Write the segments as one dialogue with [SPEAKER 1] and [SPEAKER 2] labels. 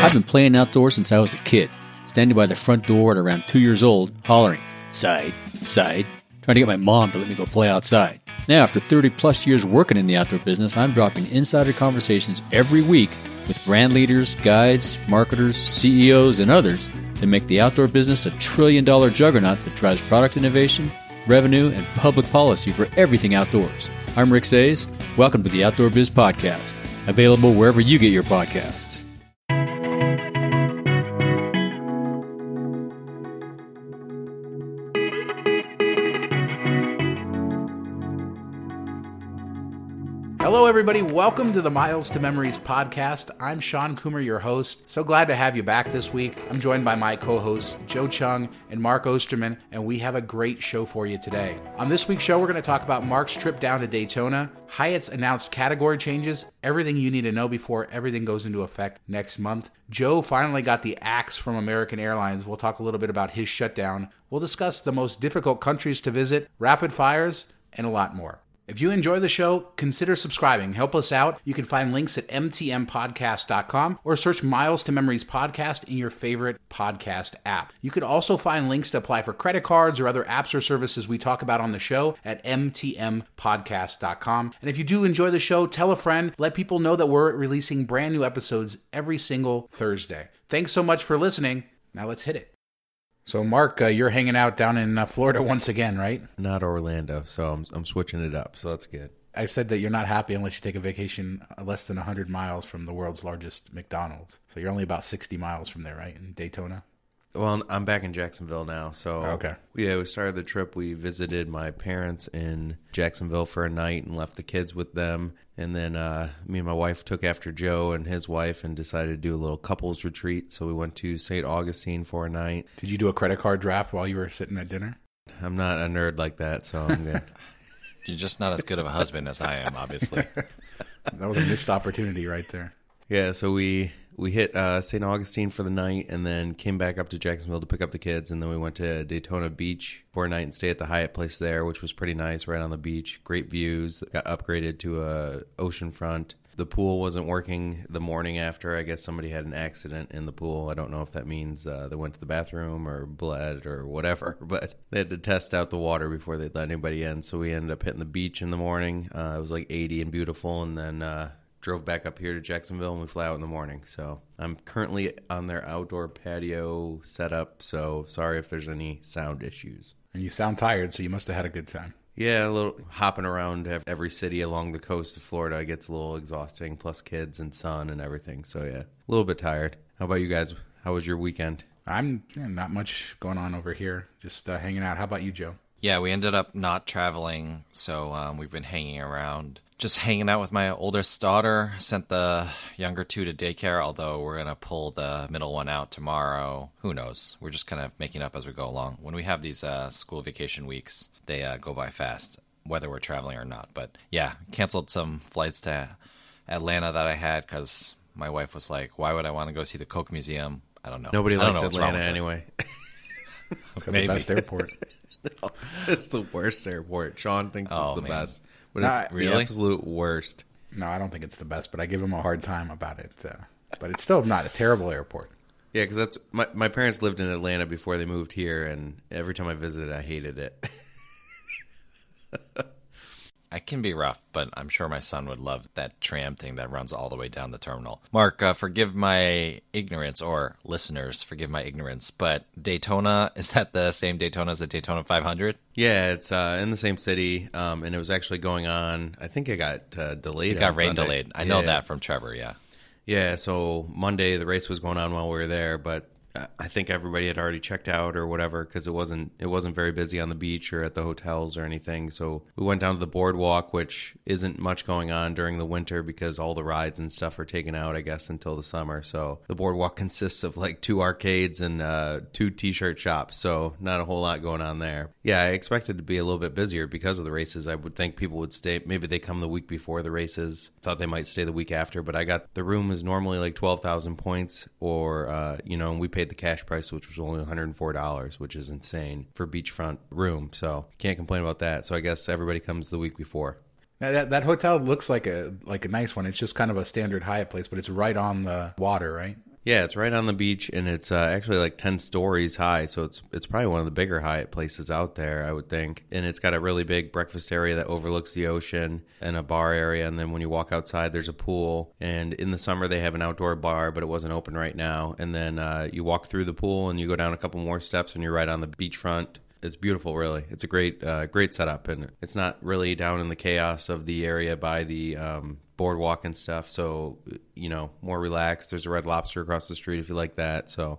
[SPEAKER 1] I've been playing outdoors since I was a kid, standing by the front door at around two years old, hollering, side, side, trying to get my mom to let me go play outside. Now, after 30 plus years working in the outdoor business, I'm dropping insider conversations every week with brand leaders, guides, marketers, CEOs, and others that make the outdoor business a trillion dollar juggernaut that drives product innovation, revenue, and public policy for everything outdoors. I'm Rick Saez. Welcome to the Outdoor Biz Podcast, available wherever you get your podcasts.
[SPEAKER 2] Everybody. Welcome to the Miles to Memories podcast. I'm Sean Coomer, your host. So glad to have you back this week. I'm joined by my co hosts, Joe Cheung and Mark Osterman, and we have a great show for you today. On this week's show, we're going to talk about Mark's trip down to Daytona, Hyatt's announced category changes, everything you need to know before everything goes into effect next month. Joe finally got the axe from American Airlines. We'll talk a little bit about his shutdown. We'll discuss the most difficult countries to visit, rapid fires, and a lot more. If you enjoy the show, consider subscribing. Help us out. You can find links at mtmpodcast.com or search Miles to Memories Podcast in your favorite podcast app. You can also find links to apply for credit cards or other apps or services we talk about on the show at mtmpodcast.com. And if you do enjoy the show, tell a friend. Let people know that we're releasing brand new episodes every single Thursday. Thanks so much for listening. Now let's hit it. So, Mark, uh, you're hanging out down in uh, Florida once again, right?
[SPEAKER 3] Not Orlando, so I'm I'm switching it up. So that's good.
[SPEAKER 2] I said that you're not happy unless you take a vacation less than 100 miles from the world's largest McDonald's. So you're only about 60 miles from there, right? In Daytona?
[SPEAKER 3] Well, I'm back in Jacksonville now. So
[SPEAKER 2] Okay.
[SPEAKER 3] yeah, we started the trip. We visited my parents in Jacksonville for a night and left the kids with them. And then uh, me and my wife took after Joe and his wife and decided to do a little couples retreat. So we went to St. Augustine for a night.
[SPEAKER 2] Did you do a credit card draft while you were sitting at dinner?
[SPEAKER 3] I'm not a nerd like that, so I'm good.
[SPEAKER 4] You're just not as good of a husband as I am, obviously.
[SPEAKER 2] That was a missed opportunity right there.
[SPEAKER 3] Yeah, so we we hit uh, St. Augustine for the night, and then came back up to Jacksonville to pick up the kids, and then we went to Daytona Beach for a night and stay at the Hyatt place there, which was pretty nice, right on the beach. Great views. Got upgraded to a oceanfront. The pool wasn't working the morning after. I guess somebody had an accident in the pool. I don't know if that means uh, they went to the bathroom or bled or whatever, but they had to test out the water before they'd let anybody in. So we ended up hitting the beach in the morning. Uh, it was like 80 and beautiful, and then uh, drove back up here to Jacksonville and we fly out in the morning. So I'm currently on their outdoor patio setup. So sorry if there's any sound issues.
[SPEAKER 2] And you sound tired, so you must have had a good time.
[SPEAKER 3] Yeah, a little hopping around every city along the coast of Florida gets a little exhausting, plus kids and sun and everything. So yeah, a little bit tired. How about you guys? How was your weekend?
[SPEAKER 2] I'm yeah, not much going on over here, just uh, hanging out. How about you, Joe?
[SPEAKER 4] yeah, we ended up not traveling, so um, we've been hanging around, just hanging out with my oldest daughter. Sent the younger two to daycare, although we're gonna pull the middle one out tomorrow. Who knows? We're just kind of making up as we go along. When we have these uh, school vacation weeks, they uh, go by fast, whether we're traveling or not. But yeah, canceled some flights to Atlanta that I had because my wife was like, "Why would I want to go see the Coke Museum?" I don't know.
[SPEAKER 3] Nobody likes
[SPEAKER 4] know
[SPEAKER 3] Atlanta anyway.
[SPEAKER 2] It's
[SPEAKER 4] Maybe.
[SPEAKER 2] the best airport.
[SPEAKER 3] it's the worst airport. Sean thinks
[SPEAKER 4] Oh,
[SPEAKER 3] it's the
[SPEAKER 4] man.
[SPEAKER 3] best, but it's the
[SPEAKER 4] really?
[SPEAKER 3] absolute worst.
[SPEAKER 2] no, I don't think it's the best, but I give him a hard time about it. Uh, but it's still not a terrible airport.
[SPEAKER 3] Yeah, because that's my my parents lived in Atlanta before they moved here, and every time I visited, I hated it.
[SPEAKER 4] I can be rough, but I'm sure my son would love that tram thing that runs all the way down the terminal. Mark, uh, forgive my ignorance, or listeners, forgive my ignorance, but Daytona, is that the same Daytona as the Daytona 500?
[SPEAKER 3] yeah, it's uh, in the same city, um, and it was actually going on. I think it got uh, delayed.
[SPEAKER 4] It got rain
[SPEAKER 3] Sunday.
[SPEAKER 4] delayed. I know that from Trevor, yeah.
[SPEAKER 3] Yeah, so Monday the race was going on while we were there, but I think everybody had already checked out or whatever because it wasn't it wasn't very busy on the beach or at the hotels or anything. So we went down to the boardwalk, which isn't much going on during the winter because all the rides and stuff are taken out, I guess, until the summer. So the boardwalk consists of like two arcades and uh, two t-shirt shops, so not a whole lot going on there. Yeah, I expected to be a little bit busier because of the races. I would think people would stay. Maybe they come the week before the races. Thought they might stay the week after, but I got the room is normally like twelve thousand points, or uh, you know, we paid the cash price, which was only one hundred and four dollars, which is insane for beachfront room. So can't complain about that. So I guess everybody comes the week before.
[SPEAKER 2] Now, that that hotel looks like a like a nice one. It's just kind of a standard Hyatt place, but it's right on the water, right?
[SPEAKER 3] Yeah, it's right on the beach, and it's uh, actually like ten stories high. So it's it's probably one of the bigger Hyatt places out there, I would think. And it's got a really big breakfast area that overlooks the ocean and a bar area. And then when you walk outside, there's a pool. And in the summer, they have an outdoor bar, but it wasn't open right now. And then uh, you walk through the pool, and you go down a couple more steps, and you're right on the beachfront it's beautiful really it's a great uh, great setup and it's not really down in the chaos of the area by the um, boardwalk and stuff so you know more relaxed there's a red lobster across the street if you like that so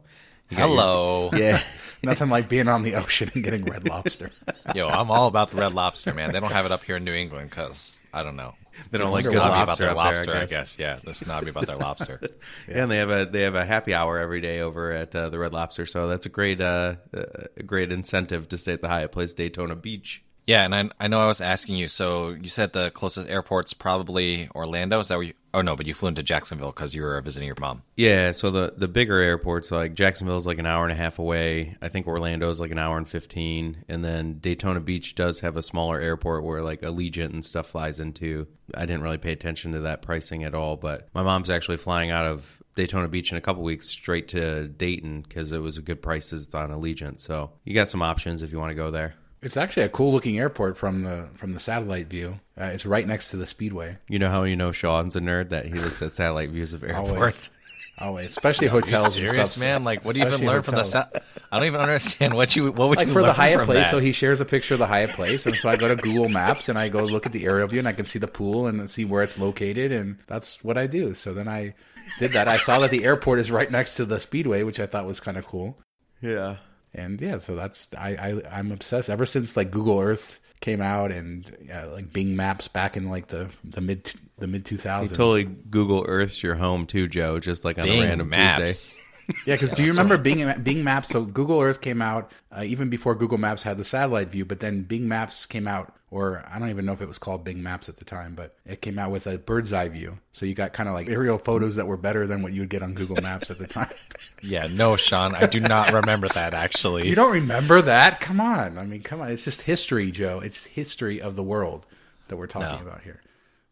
[SPEAKER 3] you got your-
[SPEAKER 4] Hello.
[SPEAKER 3] yeah
[SPEAKER 2] Nothing like being on the ocean and getting red lobster.
[SPEAKER 4] Yo, I'm all about the red lobster, man. They don't have it up here in New England because I don't know.
[SPEAKER 3] They don't like
[SPEAKER 4] They're
[SPEAKER 3] good
[SPEAKER 4] snobby about
[SPEAKER 3] lobster
[SPEAKER 4] their lobster,
[SPEAKER 3] there,
[SPEAKER 4] I guess. Yeah, they're snobby about their lobster.
[SPEAKER 3] Yeah, and they have a they have a happy hour every day over at uh, the Red Lobster, so that's a great uh, a great incentive to stay at the Hyatt Place Daytona Beach.
[SPEAKER 4] Yeah, and I, I know I was asking you. So you said the closest airport's probably Orlando. Is that where you? Oh no, but you flew into Jacksonville because you were visiting your mom.
[SPEAKER 3] Yeah, so the the bigger airports like Jacksonville is like an hour and a half away. I think Orlando is like an hour and fifteen, and then Daytona Beach does have a smaller airport where like Allegiant and stuff flies into. I didn't really pay attention to that pricing at all, but my mom's actually flying out of Daytona Beach in a couple weeks straight to Dayton because it was a good prices on Allegiant. So you got some options if you want to go there.
[SPEAKER 2] It's actually a cool looking airport from the from the satellite view. Uh, it's right next to the speedway.
[SPEAKER 3] You know how you know Sean's a nerd that he looks at satellite views of airports.
[SPEAKER 2] Always, especially
[SPEAKER 4] Are you
[SPEAKER 2] hotels.
[SPEAKER 4] serious,
[SPEAKER 2] and stuff.
[SPEAKER 4] man? Like, what do you even learn from the?
[SPEAKER 2] hotels.
[SPEAKER 4] Sa- I don't even understand what you. What would
[SPEAKER 2] like
[SPEAKER 4] you
[SPEAKER 2] for the Hyatt place.
[SPEAKER 4] that?
[SPEAKER 2] So he shares a picture of the Hyatt place, and so I go to Google Maps and I go look at the aerial view, and I can see the pool and see where it's located, and that's what I do. So then I did that. I saw that the airport is right next to the speedway, which I thought was kind of cool.
[SPEAKER 3] Yeah.
[SPEAKER 2] And yeah, so that's I, I I'm obsessed ever since like Google Earth came out and yeah, like Bing Maps back in like the the mid the mid two thousands.
[SPEAKER 3] Totally Google Earth's your home too, Joe, just like on
[SPEAKER 4] Bing
[SPEAKER 3] a random
[SPEAKER 4] Maps.
[SPEAKER 3] Tuesday.
[SPEAKER 2] Yeah, because do you remember Bing Bing Maps? So Google Earth came out uh, even before Google Maps had the satellite view, but then Bing Maps came out, or I don't even know if it was called Bing Maps at the time, but it came out with a bird's eye view. So you got kind of like aerial photos that were better than what you would get on Google Maps at the time.
[SPEAKER 4] Yeah, no, Sean, I do not remember that actually.
[SPEAKER 2] you don't remember that? Come on, I mean, come on, it's just history, Joe. It's history of the world that we're talking
[SPEAKER 4] No.
[SPEAKER 2] about here.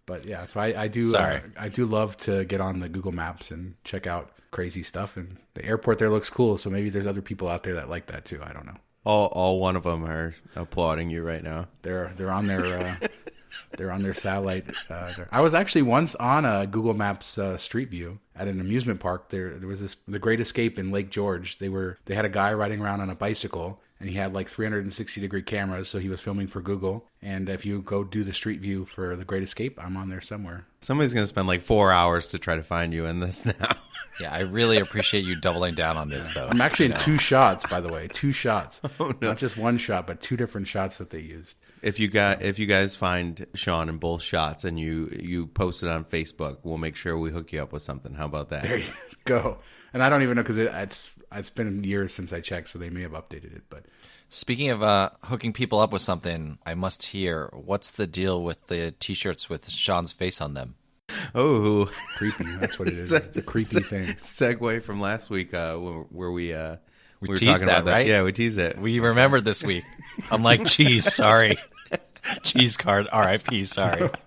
[SPEAKER 2] But yeah, so I, I do. Uh, I do love to get on the Google Maps and check out crazy stuff. And the airport there looks cool. So maybe there's other people out there that like that too. I don't know.
[SPEAKER 3] All all one of them are applauding you right now.
[SPEAKER 2] They're they're on their uh, they're on their satellite. Uh. I was actually once on a Google Maps uh, Street View at an amusement park. There there was this the Great Escape in Lake George. They were they had a guy riding around on a bicycle. And he had like 360 degree cameras, so he was filming for Google. And if you go do the street view for the Great Escape, I'm on there somewhere.
[SPEAKER 3] Somebody's gonna spend like four hours to try to find you in this now.
[SPEAKER 4] Yeah, I really appreciate you doubling down on this, though.
[SPEAKER 2] I'm actually
[SPEAKER 4] You
[SPEAKER 2] in
[SPEAKER 4] know.
[SPEAKER 2] two shots, by the way, two shots,
[SPEAKER 3] Oh,
[SPEAKER 2] not just one shot, but two different shots that they used.
[SPEAKER 3] if you got if you guys find Sean in both shots and you you post it on Facebook, we'll make sure we hook you up with something. How about that?
[SPEAKER 2] There you go. And I don't even know because it, it's it's been years since I checked, so they may have updated it. But
[SPEAKER 4] Speaking of uh, hooking people up with something, I must hear what's the deal with the T-shirts with Sean's face on them?
[SPEAKER 3] Oh,
[SPEAKER 2] creepy. That's what it is. It's a creepy thing.
[SPEAKER 3] Segue from last week uh, where, where we uh,
[SPEAKER 4] We
[SPEAKER 3] were
[SPEAKER 4] teased
[SPEAKER 3] talking
[SPEAKER 4] that,
[SPEAKER 3] about that.
[SPEAKER 4] right?
[SPEAKER 3] Yeah, we teased it.
[SPEAKER 4] We remembered this week. I'm like, cheese, sorry. cheese card, R.I.P. Sorry.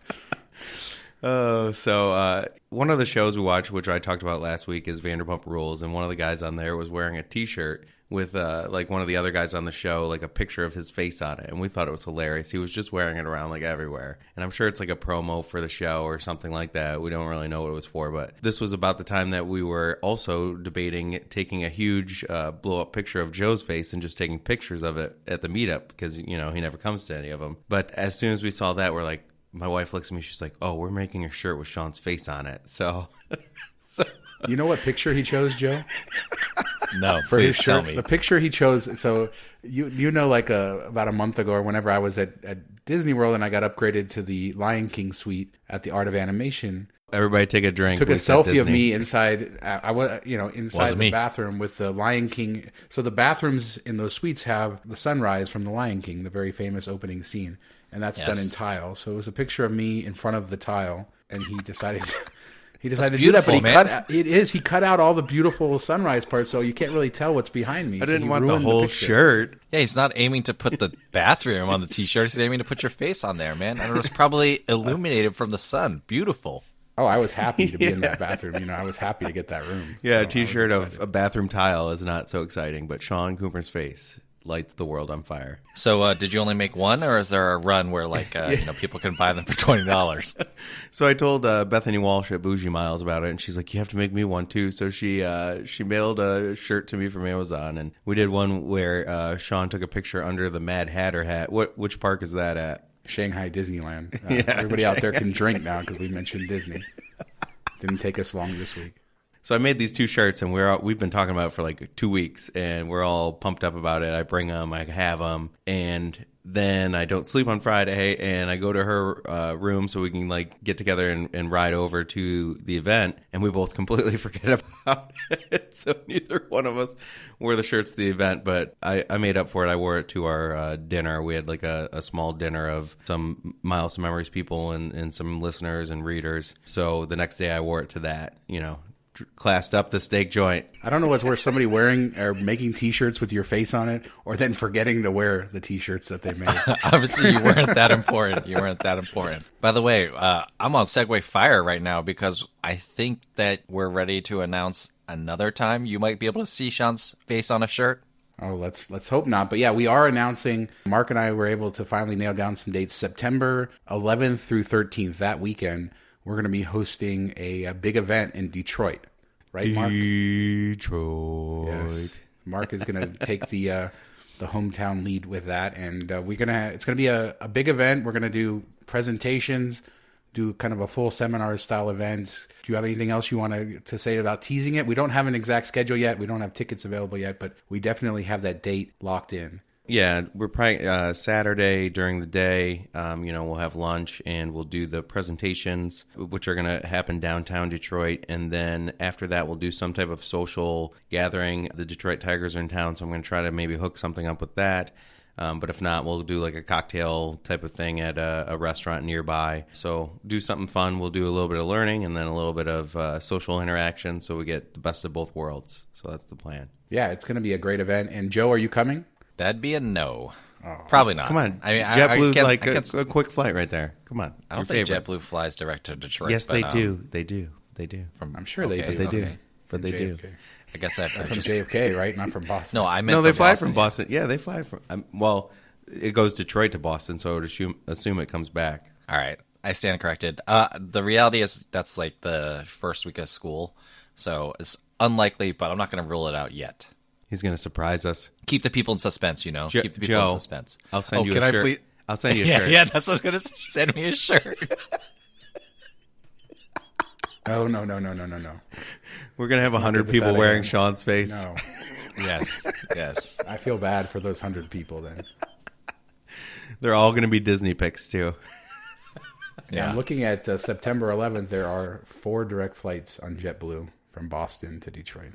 [SPEAKER 3] Oh, so uh, one of the shows we watched, which I talked about last week, is Vanderpump Rules, and one of the guys on there was wearing a T-shirt with uh, like one of the other guys on the show, like a picture of his face on it, and we thought it was hilarious. He was just wearing it around like everywhere, and I'm sure it's like a promo for the show or something like that. We don't really know what it was for, but this was about the time that we were also debating taking a huge uh, blow up picture of Joe's face and just taking pictures of it at the meetup because you know he never comes to any of them. But as soon as we saw that, we're like my wife looks at me. She's like, "Oh, we're making a shirt with Sean's face on it." So, so
[SPEAKER 2] You know what picture he chose, Joe?
[SPEAKER 4] No,
[SPEAKER 2] For his
[SPEAKER 4] please tell
[SPEAKER 2] shirt,
[SPEAKER 4] me.
[SPEAKER 2] the picture he chose. So you you know, like a, about a month ago, or whenever I was at, at Disney World and I got upgraded to the Lion King suite at the Art of Animation,
[SPEAKER 3] everybody take a drink.
[SPEAKER 2] took a selfie of me inside. Uh, I I was, you know, inside
[SPEAKER 4] Wasn't
[SPEAKER 2] the
[SPEAKER 4] me.
[SPEAKER 2] bathroom with the Lion King. So the bathrooms in those suites have the sunrise from the Lion King, the very famous opening scene, and that's done in tile. So it was a picture of me in front of the tile, and he decided. He decided to do that, but he
[SPEAKER 4] man.
[SPEAKER 2] cut. It is. He cut out all the beautiful sunrise parts, so you can't really tell what's behind me.
[SPEAKER 3] I didn't
[SPEAKER 2] he
[SPEAKER 3] want the whole
[SPEAKER 2] picture.
[SPEAKER 3] shirt.
[SPEAKER 4] Yeah, he's not aiming to put the bathroom on the T-shirt. He's aiming to put your face on there, man. And it was probably illuminated from the sun. Beautiful.
[SPEAKER 2] Oh, I was happy to be in that bathroom. You know, I was happy to get that room.
[SPEAKER 3] Yeah,
[SPEAKER 2] So I
[SPEAKER 3] a
[SPEAKER 2] was
[SPEAKER 3] T-shirt of a bathroom tile is not so exciting, but Sean Coomer's face lights the world on fire.
[SPEAKER 4] So, uh, did you only make one, or is there a run where like uh, you know people can buy them for twenty dollars?
[SPEAKER 3] So I told uh, Bethany Walsh at Bougie Miles about it, and she's like, "You have to make me one too." So she uh, she mailed a shirt to me from Amazon, and we did one where uh, Sean took a picture under the Mad Hatter hat. What which park is that at?
[SPEAKER 2] Shanghai Disneyland. Uh, everybody out there can drink now because we mentioned Disney. Didn't take us long this week.
[SPEAKER 3] So I made these two shirts, and we're all, we've been talking about it for like two weeks, and we're all pumped up about it. I bring them, I have them, and then I don't sleep on Friday, and I go to her uh, room so we can like get together and, and ride over to the event, and we both completely forget about it. So neither one of us wore the shirts to the event, but I, I made up for it. I wore it to our uh, dinner. We had like a, a small dinner of some Miles to Memories people and, and some listeners and readers. So the next day I wore it to that, you know, classed up the steak joint.
[SPEAKER 2] I don't know what's worse, somebody wearing or making T-shirts with your face on it, or then forgetting to wear the T-shirts that they made.
[SPEAKER 4] Obviously, you weren't that important. You weren't that important. By the way, uh, I'm on Segway Fire right now because I think that we're ready to announce another time you might be able to see Sean's face on a shirt.
[SPEAKER 2] Oh, let's let's hope not. But yeah, we are announcing. Mark and I were able to finally nail down some dates. September 11th through 13th, that weekend, we're going to be hosting a, a big event in Detroit. Right, Mark?
[SPEAKER 3] Detroit.
[SPEAKER 2] Yes. Mark is going to take the uh, the hometown lead with that, and uh, we're gonna. It's going to be a, a big event. We're going to do presentations, do kind of a full seminar style event. Do you have anything else you want to to say about teasing it? We don't have an exact schedule yet. We don't have tickets available yet, but we definitely have that date locked in.
[SPEAKER 3] Yeah, we're probably uh, Saturday during the day. Um, you know, we'll have lunch and we'll do the presentations, which are going to happen downtown Detroit. And then after that, we'll do some type of social gathering. The Detroit Tigers are in town, so I'm going to try to maybe hook something up with that. Um, but if not, we'll do like a cocktail type of thing at a, a restaurant nearby. So do something fun. We'll do a little bit of learning and then a little bit of uh, social interaction, so we get the best of both worlds. So that's the plan.
[SPEAKER 2] Yeah, it's going to be a great event. And Joe, are you coming?
[SPEAKER 4] That'd be a no. Probably not.
[SPEAKER 3] Come on,
[SPEAKER 4] I mean, I- I
[SPEAKER 3] JetBlue's like
[SPEAKER 4] I
[SPEAKER 3] a,
[SPEAKER 4] can't-
[SPEAKER 3] a quick flight right there. Come on,
[SPEAKER 4] I don't think
[SPEAKER 3] favorite.
[SPEAKER 4] JetBlue flies direct to Detroit.
[SPEAKER 3] Yes,
[SPEAKER 4] but,
[SPEAKER 3] they
[SPEAKER 4] um,
[SPEAKER 3] do. They do. They do.
[SPEAKER 4] From,
[SPEAKER 2] I'm sure they
[SPEAKER 4] okay,
[SPEAKER 2] do.
[SPEAKER 3] They
[SPEAKER 4] okay.
[SPEAKER 3] do. But they do.
[SPEAKER 4] I guess I, I
[SPEAKER 2] From
[SPEAKER 4] just
[SPEAKER 2] JFK, right? Not from Boston.
[SPEAKER 4] no. I meant
[SPEAKER 3] No, they
[SPEAKER 4] from
[SPEAKER 3] fly
[SPEAKER 4] Boston,
[SPEAKER 3] from. Boston. Yeah, they fly from. Um, well, it goes Detroit to Boston, so I would assume assume it comes back.
[SPEAKER 4] All right, I stand corrected. Uh, the reality is that's like the first week of school, so it's unlikely, but I'm not going to rule it out yet.
[SPEAKER 3] He's going to surprise us.
[SPEAKER 4] Keep the people in suspense, you know.
[SPEAKER 3] Jo-
[SPEAKER 4] Keep the people
[SPEAKER 3] Joe,
[SPEAKER 4] in suspense.
[SPEAKER 3] I'll send
[SPEAKER 4] Oh,
[SPEAKER 3] you
[SPEAKER 4] can
[SPEAKER 3] a
[SPEAKER 4] I
[SPEAKER 3] shirt.
[SPEAKER 4] please-
[SPEAKER 3] I'll send you a
[SPEAKER 4] yeah,
[SPEAKER 3] shirt.
[SPEAKER 4] yeah, that's what I was going to send me a shirt.
[SPEAKER 2] Oh no no no no no no
[SPEAKER 3] We're going to have a hundred people wearing
[SPEAKER 2] hand.
[SPEAKER 3] Sean's face.
[SPEAKER 2] no!
[SPEAKER 4] yes, yes.
[SPEAKER 2] I feel bad for those hundred people. Then
[SPEAKER 3] They're all going to be Disney pics too.
[SPEAKER 2] Yeah, I'm looking at uh, September 11th. There are four direct flights on JetBlue from Boston to Detroit.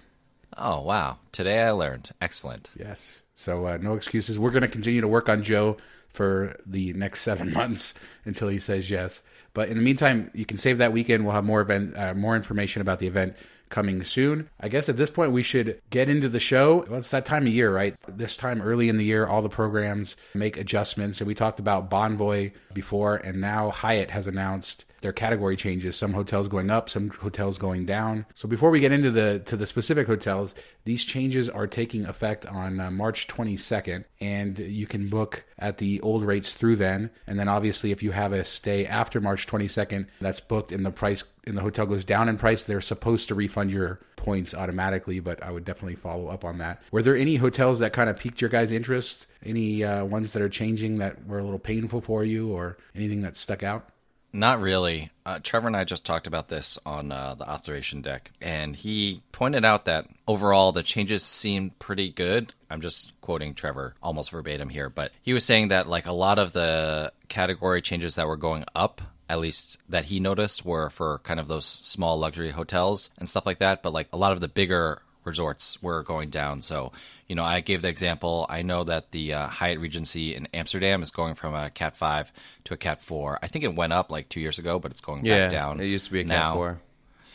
[SPEAKER 4] Oh wow! Today I learned. Excellent.
[SPEAKER 2] Yes. So uh, no excuses. We're going to continue to work on Joe for the next seven months until he says yes. But in the meantime, you can save that weekend. We'll have more event, uh, more information about the event coming soon. I guess at this point we should get into the show. Well, it's that time of year, right? This time early in the year, all the programs make adjustments. And we talked about Bonvoy before, and now Hyatt has announced their category changes. Some hotels going up, some hotels going down. So before we get into the to the specific hotels, these changes are taking effect on uh, March 22nd, and you can book at the old rates through then. And then obviously, if you have a stay after March 22nd, that's booked and the price and the hotel goes down in price, they're supposed to refund your points automatically. But I would definitely follow up on that. Were there any hotels that kind of piqued your guys' interest? Any uh, ones that are changing that were a little painful for you, or anything that stuck out?
[SPEAKER 4] Not really. Uh, Trevor and I just talked about this on uh, the observation deck, and he pointed out that overall the changes seemed pretty good. I'm just quoting Trevor almost verbatim here, but he was saying that like a lot of the category changes that were going up, at least that he noticed, were for kind of those small luxury hotels and stuff like that. But like a lot of the bigger resorts were going down. So, you know, I gave the example. I know that the uh, Hyatt Regency in Amsterdam is going from a Cat 5 to a Cat 4. I think it went up like two years ago, but it's going
[SPEAKER 3] Yeah,
[SPEAKER 4] back down.
[SPEAKER 3] it used to be a Cat 4.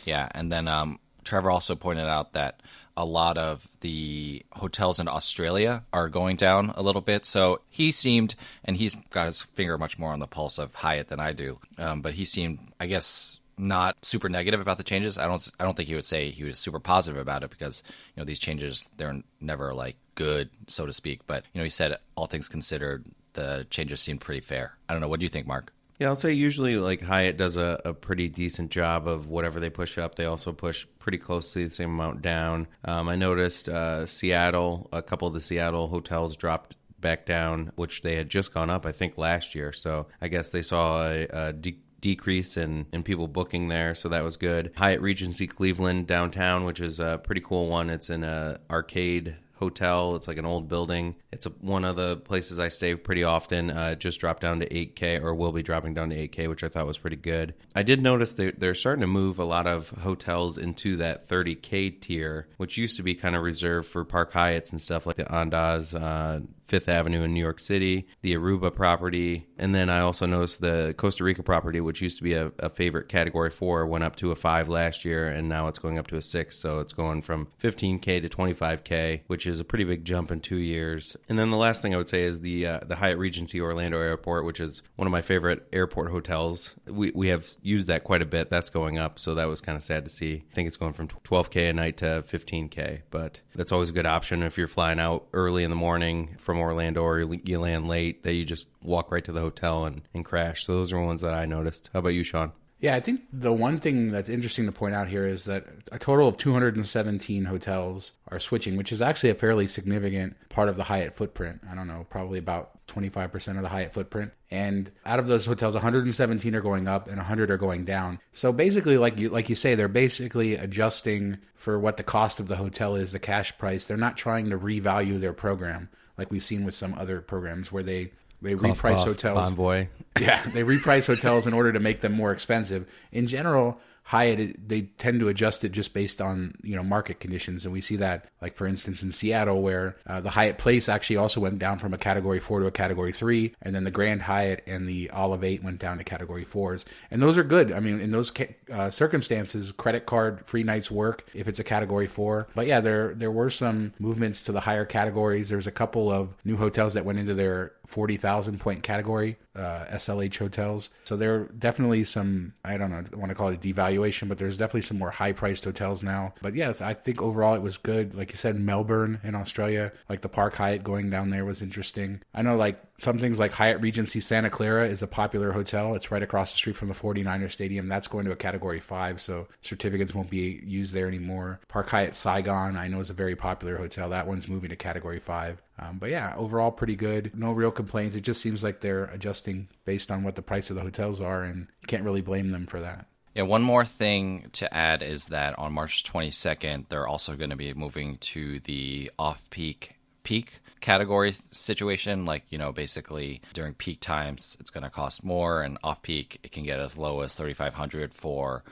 [SPEAKER 4] Yeah, and then um, Trevor also pointed out that a lot of the hotels in Australia are going down a little bit. So he seemed, and he's got his finger much more on the pulse of Hyatt than I do, um, but he seemed, I guess, not super negative about the changes. I don't I don't think he would say he was super positive about it because you know these changes they're never like good so to speak. But you know he said all things considered the changes seemed pretty fair. I don't know. What do you think, Mark?
[SPEAKER 3] Yeah, I'll say usually like Hyatt does a, a pretty decent job of whatever they push up. They also push pretty closely the same amount down. Um, I noticed uh, Seattle, a couple of the Seattle hotels dropped back down, which they had just gone up, I think, last year. So I guess they saw a, a de- decrease in, in people booking there, so that was good. Hyatt Regency Cleveland downtown, which is a pretty cool one. It's in a arcade hotel. It's like an old building. It's a, one of the places I stay pretty often. Uh, just dropped down to 8K, or will be dropping down to 8K, which I thought was pretty good. I did notice they, they're starting to move a lot of hotels into that 30K tier, which used to be kind of reserved for Park Hyatts and stuff like the Andaz, uh, Fifth Avenue in New York City, the Aruba property, and then I also noticed the Costa Rica property, which used to be a, a, favorite category four, went up to a five last year, and now it's going up to a six. So it's going from 15k to 25k, which is a pretty big jump in two years. And then the last thing I would say is the uh, the Hyatt Regency Orlando Airport, which is one of my favorite airport hotels. We we have used that quite a bit. That's going up, so that was kind of sad to see. I think it's going from 12k a night to 15k, but that's always a good option if you're flying out early in the morning from Orlando or you land late, that you just walk right to the hotel and, and crash. So those are ones that I noticed. How about you, Sean?
[SPEAKER 2] Yeah, I think the one thing that's interesting to point out here is that a total of 217 hotels are switching, which is actually a fairly significant part of the Hyatt footprint. I don't know, probably about 25% of the Hyatt footprint. And out of those hotels, 117 are going up and 100 are going down. So basically, like you like you say, they're basically adjusting for what the cost of the hotel is, the cash price. They're not trying to revalue their program like we've seen with some other programs where they they cough, reprice cough, hotels.
[SPEAKER 3] Bonvoy.
[SPEAKER 2] Yeah, they reprice hotels in order to make them more expensive. In general, Hyatt they tend to adjust it just based on you know market conditions, and we see that like for instance in Seattle where uh, the Hyatt Place actually also went down from a Category Four to a Category Three, and then the Grand Hyatt and the Olive Eight went down to Category Fours, and those are good. I mean, in those uh, circumstances, credit card free nights work if it's a Category Four. But yeah, there there were some movements to the higher categories. There's a couple of new hotels that went into their forty thousand point category uh, SLH hotels. So there are definitely some, I don't know, I want to call it a devaluation, but there's definitely some more high priced hotels now. But yes, I think overall it was good. Like you said, Melbourne in Australia, like the Park Hyatt going down there was interesting. I know like some things like Hyatt Regency Santa Clara is a popular hotel. It's right across the street from the 49er Stadium. That's going to a category five, so certificates won't be used there anymore. Park Hyatt Saigon, I know, is a very popular hotel. That one's moving to category five. Um, but yeah, overall pretty good. No real complaints. It just seems like they're adjusting based on what the price of the hotels are, and you can't really blame them for that.
[SPEAKER 4] Yeah, one more thing to add is that on March 22nd, they're also going to be moving to the off peak peak category situation. Like, you know, basically during peak times, it's going to cost more, and off peak, it can get as low as 3500 for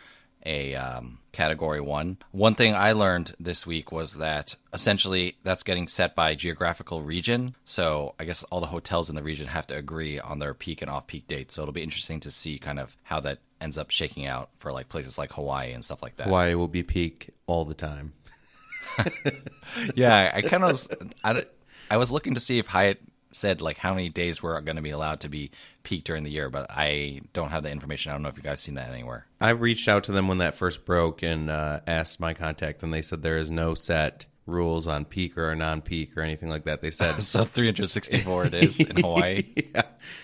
[SPEAKER 4] a um, category one. One thing I learned this week was that essentially that's getting set by geographical region. So I guess all the hotels in the region have to agree on their peak and off peak dates. So it'll be interesting to see kind of how that ends up shaking out for like places like Hawaii and stuff like that.
[SPEAKER 3] Hawaii will be peak all the time.
[SPEAKER 4] yeah, I kind of was. I, I was looking to see if Hyatt said like how many days we're going to be allowed to be peak during the year, but I don't have the information. I don't know if you guys seen that anywhere.
[SPEAKER 3] I reached out to them when that first broke and uh, asked my contact, and they said there is no set rules on peak or non-peak or anything like that. They said
[SPEAKER 4] so 364 it is in Hawaii.
[SPEAKER 3] yeah.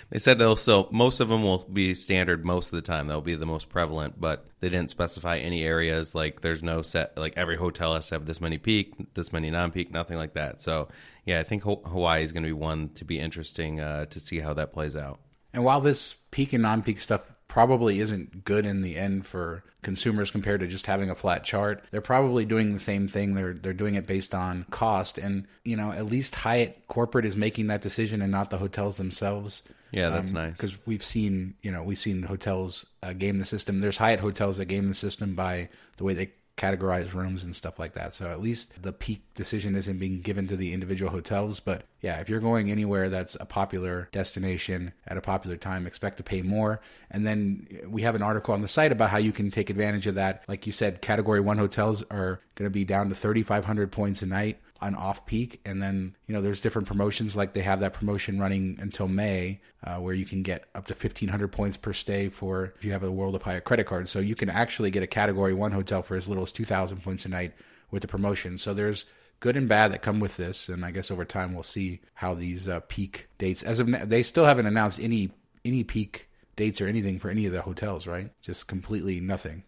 [SPEAKER 3] They said they'll most of them will be standard most of the time. They'll be the most prevalent, but they didn't specify any areas like there's no set like every hotel has to have this many peak, this many non-peak, nothing like that. So yeah, I think Hawaii is going to be one to be interesting uh, to see how that plays out.
[SPEAKER 2] And while this peak and non-peak stuff probably isn't good in the end for consumers compared to just having a flat chart. They're probably doing the same thing. They're they're doing it based on cost, and you know at least Hyatt corporate is making that decision and not the hotels themselves.
[SPEAKER 3] Yeah, that's um, nice
[SPEAKER 2] because we've seen you know we've seen hotels uh, game the system. There's Hyatt hotels that game the system by the way they categorize rooms and stuff like that. So at least the peak decision isn't being given to the individual hotels. But yeah, if you're going anywhere that's a popular destination at a popular time, expect to pay more. And then we have an article on the site about how you can take advantage of that. Like you said, category one hotels are going to be down to 3,500 points a night. On off peak, and then you know there's different promotions like they have that promotion running until May, uh, where you can get up to 1,500 points per stay for if you have a World of Hyatt credit card. So you can actually get a Category One hotel for as little as 2,000 points a night with the promotion. So there's good and bad that come with this, and I guess over time we'll see how these uh, peak dates. As of now, they still haven't announced any any peak dates or anything for any of the hotels, right? Just completely nothing.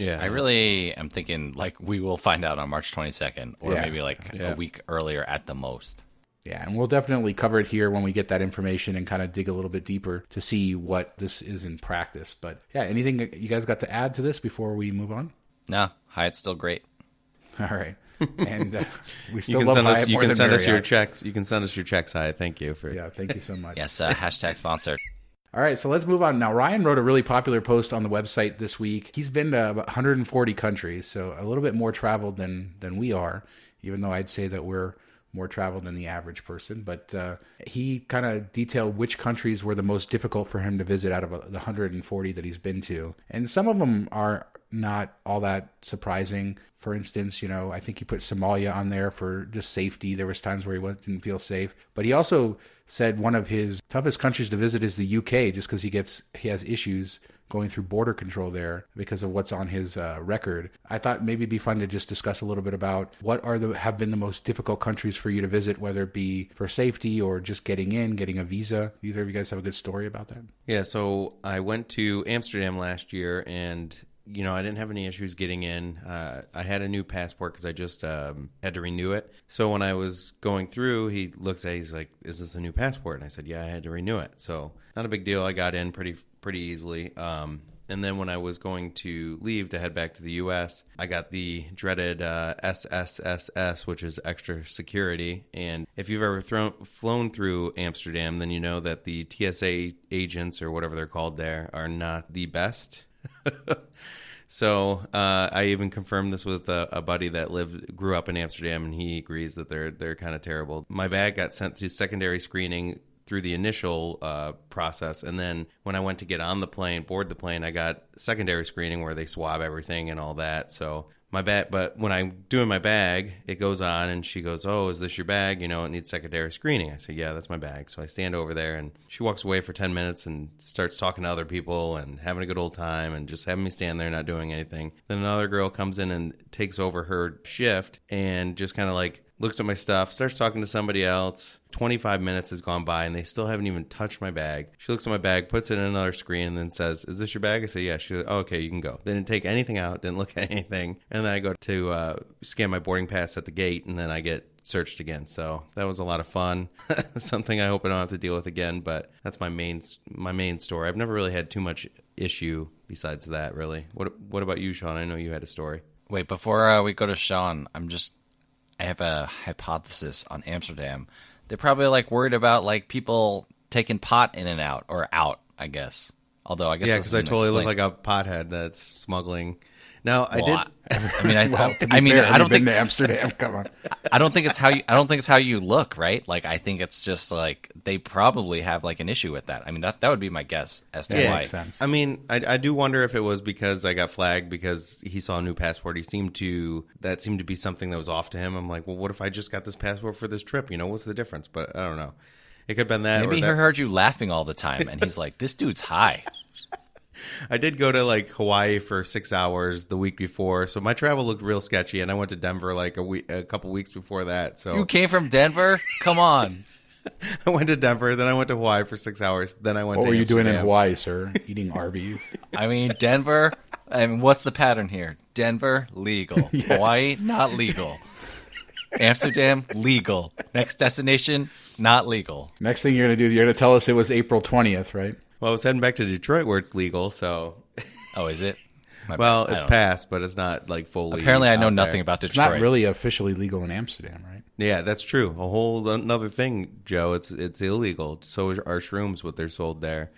[SPEAKER 3] Yeah,
[SPEAKER 4] I really am thinking like we will find out on March 22nd, or
[SPEAKER 2] Yeah.
[SPEAKER 4] maybe like
[SPEAKER 3] Yeah.
[SPEAKER 4] a week earlier at the most.
[SPEAKER 2] Yeah, and we'll definitely cover it here when we get that information and kind of dig a little bit deeper to see what this is in practice. But yeah, anything you guys got to add to this before we move on?
[SPEAKER 4] No, Hyatt's still great.
[SPEAKER 2] All right, and uh, we
[SPEAKER 3] You
[SPEAKER 2] still
[SPEAKER 3] can
[SPEAKER 2] love
[SPEAKER 3] send us.
[SPEAKER 2] Hyatt
[SPEAKER 3] You can
[SPEAKER 2] than
[SPEAKER 3] send us your checks. You can send us your checks. Hi, thank you for.
[SPEAKER 2] Yeah, thank you so much.
[SPEAKER 4] Yes, uh, hashtag sponsored.
[SPEAKER 2] All right, so let's move on. Now, Ryan wrote a really popular post on the website this week. He's been to about 140 countries, so a little bit more traveled than than we are, even though I'd say that we're more traveled than the average person. But uh, he kind of detailed which countries were the most difficult for him to visit out of uh, the 140 that he's been to. And some of them are not all that surprising. For instance, you know, I think he put Somalia on there for just safety. There was times where he didn't feel safe, but he also said one of his toughest countries to visit is the UK, just because he gets he has issues going through border control there because of what's on his uh, record. I thought maybe it'd be fun to just discuss a little bit about what are the have been the most difficult countries for you to visit, whether it be for safety or just getting in, getting a visa. Either of you guys have a good story about that?
[SPEAKER 3] Yeah, so I went to Amsterdam last year, and you know I didn't have any issues getting in. Uh, I had a new passport because I just um, had to renew it. So when I was going through, he looks at, he's like, "Is this a new passport?" And I said, "Yeah, I had to renew it." So not a big deal. I got in pretty pretty easily. Um, and then when I was going to leave to head back to the U.S., I got the dreaded uh, SSSS, which is extra security. And if you've ever thrown, flown through Amsterdam, then you know that the TSA agents or whatever they're called there are not the best. so uh, I even confirmed this with a, a buddy that lived grew up in Amsterdam, and he agrees that they're they're kind of terrible. My bag got sent through secondary screening through the initial uh, process, and then when I went to get on the plane, board the plane, I got secondary screening where they swab everything and all that. So my bag, but when I'm doing my bag, it goes on, and she goes, "Oh, is this your bag? You know, it needs secondary screening." I say, "Yeah, that's my bag." So I stand over there, and she walks away for ten minutes and starts talking to other people and having a good old time, and just having me stand there not doing anything. Then another girl comes in and takes over her shift, and just kind of like looks at my stuff, starts talking to somebody else. 25 minutes has gone by and they still haven't even touched my bag. She looks at my bag, puts it in another screen, and then says, Is this your bag? I say, Yeah. She goes, oh, Okay, you can go. They didn't take anything out, didn't look at anything. And then I go to uh, scan my boarding pass at the gate, and then I get searched again. So that was a lot of fun. Something I hope I don't have to deal with again, but that's my main my main story. I've never really had too much issue besides that, really. What What about you, Sean? I know you had a story.
[SPEAKER 4] Wait, before uh, we go to Sean, I'm just I have a hypothesis on Amsterdam. They're probably like worried about like people taking pot in and out or out. I guess. Although I guess
[SPEAKER 3] Yeah, because I totally look like a pothead that's smuggling. Now I
[SPEAKER 4] Well,
[SPEAKER 3] did.
[SPEAKER 4] I, I mean, I,
[SPEAKER 2] Well, to be
[SPEAKER 4] I mean,
[SPEAKER 2] fair,
[SPEAKER 4] I don't think
[SPEAKER 2] Amsterdam. Come on.
[SPEAKER 4] I don't think it's how you I don't think it's how you look, right? Like I think it's just like they probably have like an issue with that. I mean that that would be my guess as to
[SPEAKER 2] Yeah,
[SPEAKER 4] why.
[SPEAKER 2] makes sense.
[SPEAKER 3] I mean, I, I do wonder if it was because I got flagged because he saw a new passport. He seemed to that seemed to be something that was off to him. I'm like, well, what if I just got this passport for this trip? You know, what's the difference? But I don't know. It could have been that.
[SPEAKER 4] Maybe
[SPEAKER 3] or
[SPEAKER 4] he
[SPEAKER 3] that-
[SPEAKER 4] heard you laughing all the time and he's like, This dude's high.
[SPEAKER 3] I did go to like Hawaii for six hours the week before, so my travel looked real sketchy. And I went to Denver like a week, a couple weeks before that. So
[SPEAKER 4] You came from Denver? Come on.
[SPEAKER 3] I went to Denver, then I went to Hawaii for six hours, then I went. To Hawaii.
[SPEAKER 2] What
[SPEAKER 3] to
[SPEAKER 2] were you doing in Hawaii, sir? Eating Arby's?
[SPEAKER 4] I mean Denver I mean what's the pattern here? Denver legal. Hawaii not legal. Amsterdam legal. Next destination not legal.
[SPEAKER 2] Next thing you're going to do, you're going to tell us it was April 20th, right?
[SPEAKER 3] Well, I was heading back to Detroit where it's legal, so
[SPEAKER 4] Oh, is it? My
[SPEAKER 3] well,
[SPEAKER 4] bad.
[SPEAKER 3] It's passed, but it's not like fully.
[SPEAKER 4] Apparently I know
[SPEAKER 3] out
[SPEAKER 4] nothing
[SPEAKER 3] there.
[SPEAKER 4] about
[SPEAKER 2] It's
[SPEAKER 4] Detroit.
[SPEAKER 2] not really officially legal in Amsterdam, right?
[SPEAKER 3] Yeah, that's true. A whole another thing, Joe. It's it's illegal. So are shrooms what they're sold there.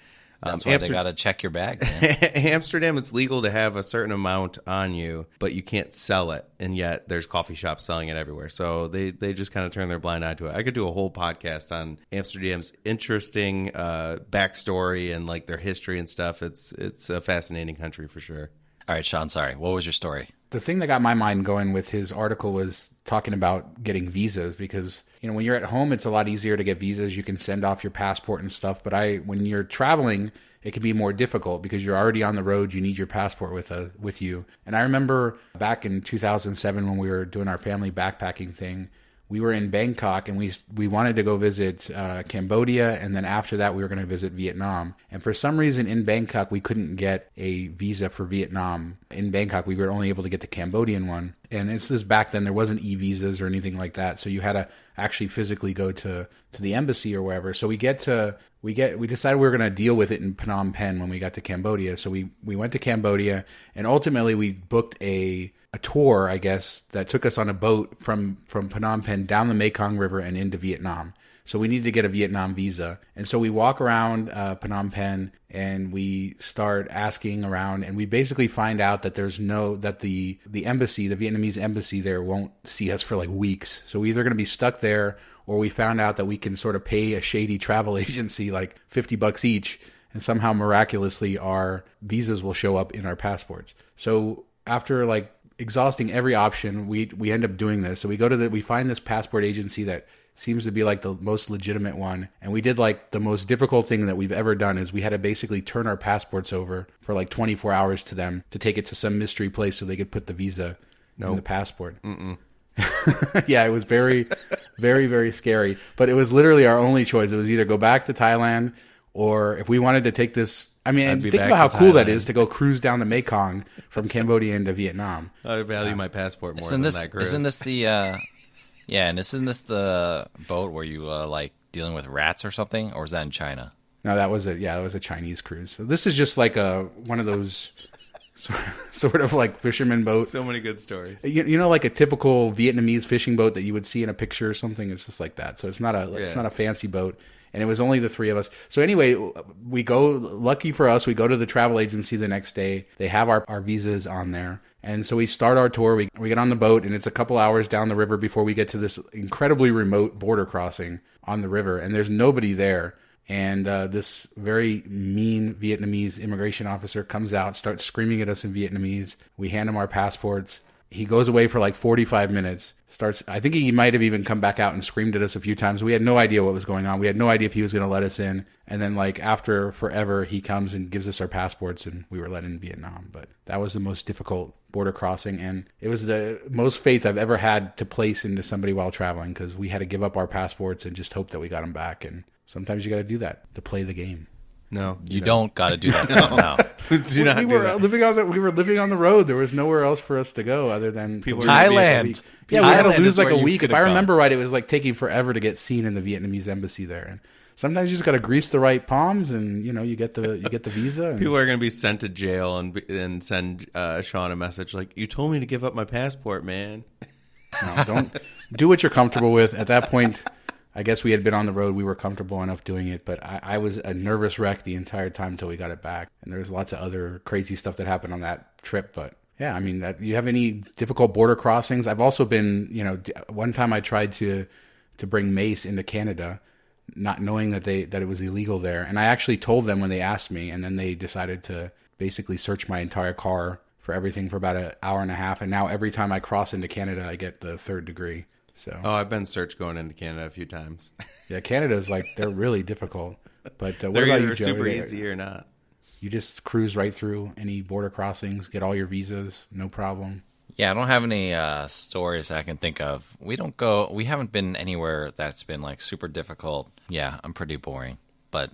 [SPEAKER 3] Um,
[SPEAKER 4] That's why they got to check your bag. man.
[SPEAKER 3] Amsterdam, it's legal to have a certain amount on you, but you can't sell it. And yet there's coffee shops selling it everywhere. So they, they just kind of turn their blind eye to it. I could do a whole podcast on Amsterdam's interesting uh, backstory and like their history and stuff. It's it's a fascinating country for sure.
[SPEAKER 4] All right, Sean. Sorry. What was your story?
[SPEAKER 2] The thing that got my mind going with his article was talking about getting visas because you know when you're at home it's a lot easier to get visas. You can send off your passport and stuff. But i when you're traveling it can be more difficult because you're already on the road. You need your passport with a with you. And i remember back in 2007 when we were doing our family backpacking thing we were in Bangkok and we we wanted to go visit uh, Cambodia and then after that we were going to visit Vietnam. And for some reason in Bangkok we couldn't get a visa for Vietnam. In Bangkok we were only able to get the Cambodian one. And it's this back then there wasn't e visas or anything like that, so you had to actually physically go to to the embassy or wherever. So we get to we get we decided we were going to deal with it in Phnom Penh when we got to Cambodia. So we we went to Cambodia and ultimately we booked a a tour, I guess, that took us on a boat from from Phnom Penh down the Mekong River and into Vietnam. So we needed to get a Vietnam visa, and so we walk around uh, Phnom Penh and we start asking around, and we basically find out that there's no that the the embassy, the Vietnamese embassy there, won't see us for like weeks. So we're either going to be stuck there, or we found out that we can sort of pay a shady travel agency like fifty bucks each, and somehow miraculously our visas will show up in our passports. So after like exhausting every option, we we end up doing this. So we go to the we find this passport agency that seems to be like the most legitimate one. And we did like the most difficult thing that we've ever done is we had to basically turn our passports over for like 24 hours to them to take it to some mystery place so they could put the visa in the passport. Yeah it was very very very scary. But it was literally our only choice. It was either go back to thailand or if we wanted to take this I mean, think about how
[SPEAKER 3] to
[SPEAKER 2] cool that
[SPEAKER 3] Thailand.
[SPEAKER 2] is to go cruise down the Mekong from Cambodia into Vietnam.
[SPEAKER 3] I value my passport more
[SPEAKER 4] Isn't
[SPEAKER 3] than
[SPEAKER 4] this
[SPEAKER 3] that cruise.
[SPEAKER 4] isn't this the uh, yeah, and isn't this the boat where you uh, like dealing with rats or something, or is that in China?
[SPEAKER 2] No, that was a yeah, that was a Chinese cruise. So this is just like a one of those sort of like fisherman boat.
[SPEAKER 3] so many good stories.
[SPEAKER 2] You, you know, like a typical Vietnamese fishing boat that you would see in a picture or something. It's just like that. So it's not a it's not a fancy boat. And it was only the three of us. So anyway, we go. Lucky for us, we go to the travel agency the next day. They have our, our visas on there, and so we start our tour. We we get on the boat, and it's a couple hours down the river before we get to this incredibly remote border crossing on the river. And there's nobody there. And uh, this very mean Vietnamese immigration officer comes out, starts screaming at us in Vietnamese. We hand him our passports. He goes away for like 45 minutes. Starts. I think he might have even come back out and screamed at us a few times. We had no idea what was going on. We had no idea if he was going to let us in. And then, like after forever, he comes and gives us our passports, and we were let in Vietnam. But that was the most difficult border crossing, and it was the most faith I've ever had to place into somebody while traveling because we had to give up our passports and just hope that we got them back. And sometimes you got to do that to play the game.
[SPEAKER 3] No,
[SPEAKER 4] You don't got to do that. no.
[SPEAKER 3] do not
[SPEAKER 2] we
[SPEAKER 3] do
[SPEAKER 2] were
[SPEAKER 3] that.
[SPEAKER 2] living on the we were living on the road. There was nowhere else for us to go other than to
[SPEAKER 3] People
[SPEAKER 2] lose
[SPEAKER 3] are gonna be
[SPEAKER 2] like a
[SPEAKER 4] Thailand.
[SPEAKER 2] Yeah, we had
[SPEAKER 4] Thailand
[SPEAKER 2] to lose like a week. If
[SPEAKER 4] could've
[SPEAKER 2] I
[SPEAKER 4] gone.
[SPEAKER 2] remember right, it was like taking forever to get seen in the Vietnamese embassy there. And sometimes you just got to grease the right palms, and you know you get the you get the visa. And,
[SPEAKER 3] People are going to be sent to jail and be- and send uh, Sean a message like, "You told me to give up my passport, man."
[SPEAKER 2] no, don't do what you're comfortable with. At that point, I guess we had been on the road. We were comfortable enough doing it, but I, I was a nervous wreck the entire time until we got it back. And there was lots of other crazy stuff that happened on that trip. But yeah, I mean, that, you have any difficult border crossings? I've also been, you know, one time I tried to to bring mace into Canada, not knowing that they that it was illegal there, and I actually told them when they asked me, and then they decided to basically search my entire car for everything for about an hour and a half. And now every time I cross into Canada, I get the third degree. So
[SPEAKER 3] Oh, I've been searched going into Canada a few times.
[SPEAKER 2] yeah, Canada's like they're really difficult. But uh, what
[SPEAKER 3] They're
[SPEAKER 2] about
[SPEAKER 3] either
[SPEAKER 2] you, Joe?
[SPEAKER 3] super
[SPEAKER 2] They-
[SPEAKER 3] easy or not.
[SPEAKER 2] You just cruise right through any border crossings, get all your visas, no problem.
[SPEAKER 4] Yeah, I don't have any uh, stories I can think of. We don't go. We haven't been anywhere that's been like super difficult. Yeah, I'm pretty boring, but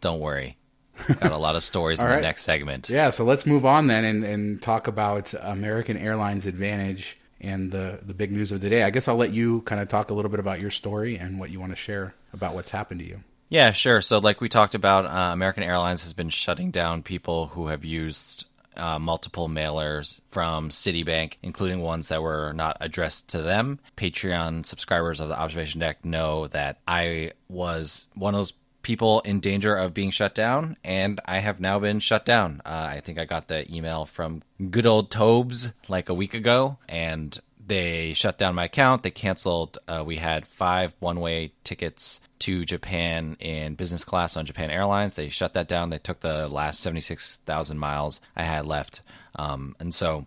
[SPEAKER 4] don't worry. Got a lot of stories in
[SPEAKER 2] All
[SPEAKER 4] the
[SPEAKER 2] right.
[SPEAKER 4] next segment.
[SPEAKER 2] Yeah, so let's move on then and, and talk about American Airlines AAdvantage and the the big news of the day. I guess I'll let you kind of talk a little bit about your story and what you want to share about what's happened to you.
[SPEAKER 4] Yeah, sure. So, like we talked about, uh, American Airlines has been shutting down people who have used uh, multiple mailers from Citibank, including ones that were not addressed to them. Patreon subscribers of the Observation Deck know that I was one of those people in danger of being shut down, and I have now been shut down. Uh, I think I got the email from good old Tobes like a week ago, and they shut down my account. They canceled. Uh, we had five one-way tickets to Japan in business class on Japan Airlines. They shut that down. They took the last seventy-six thousand miles I had left, um, and so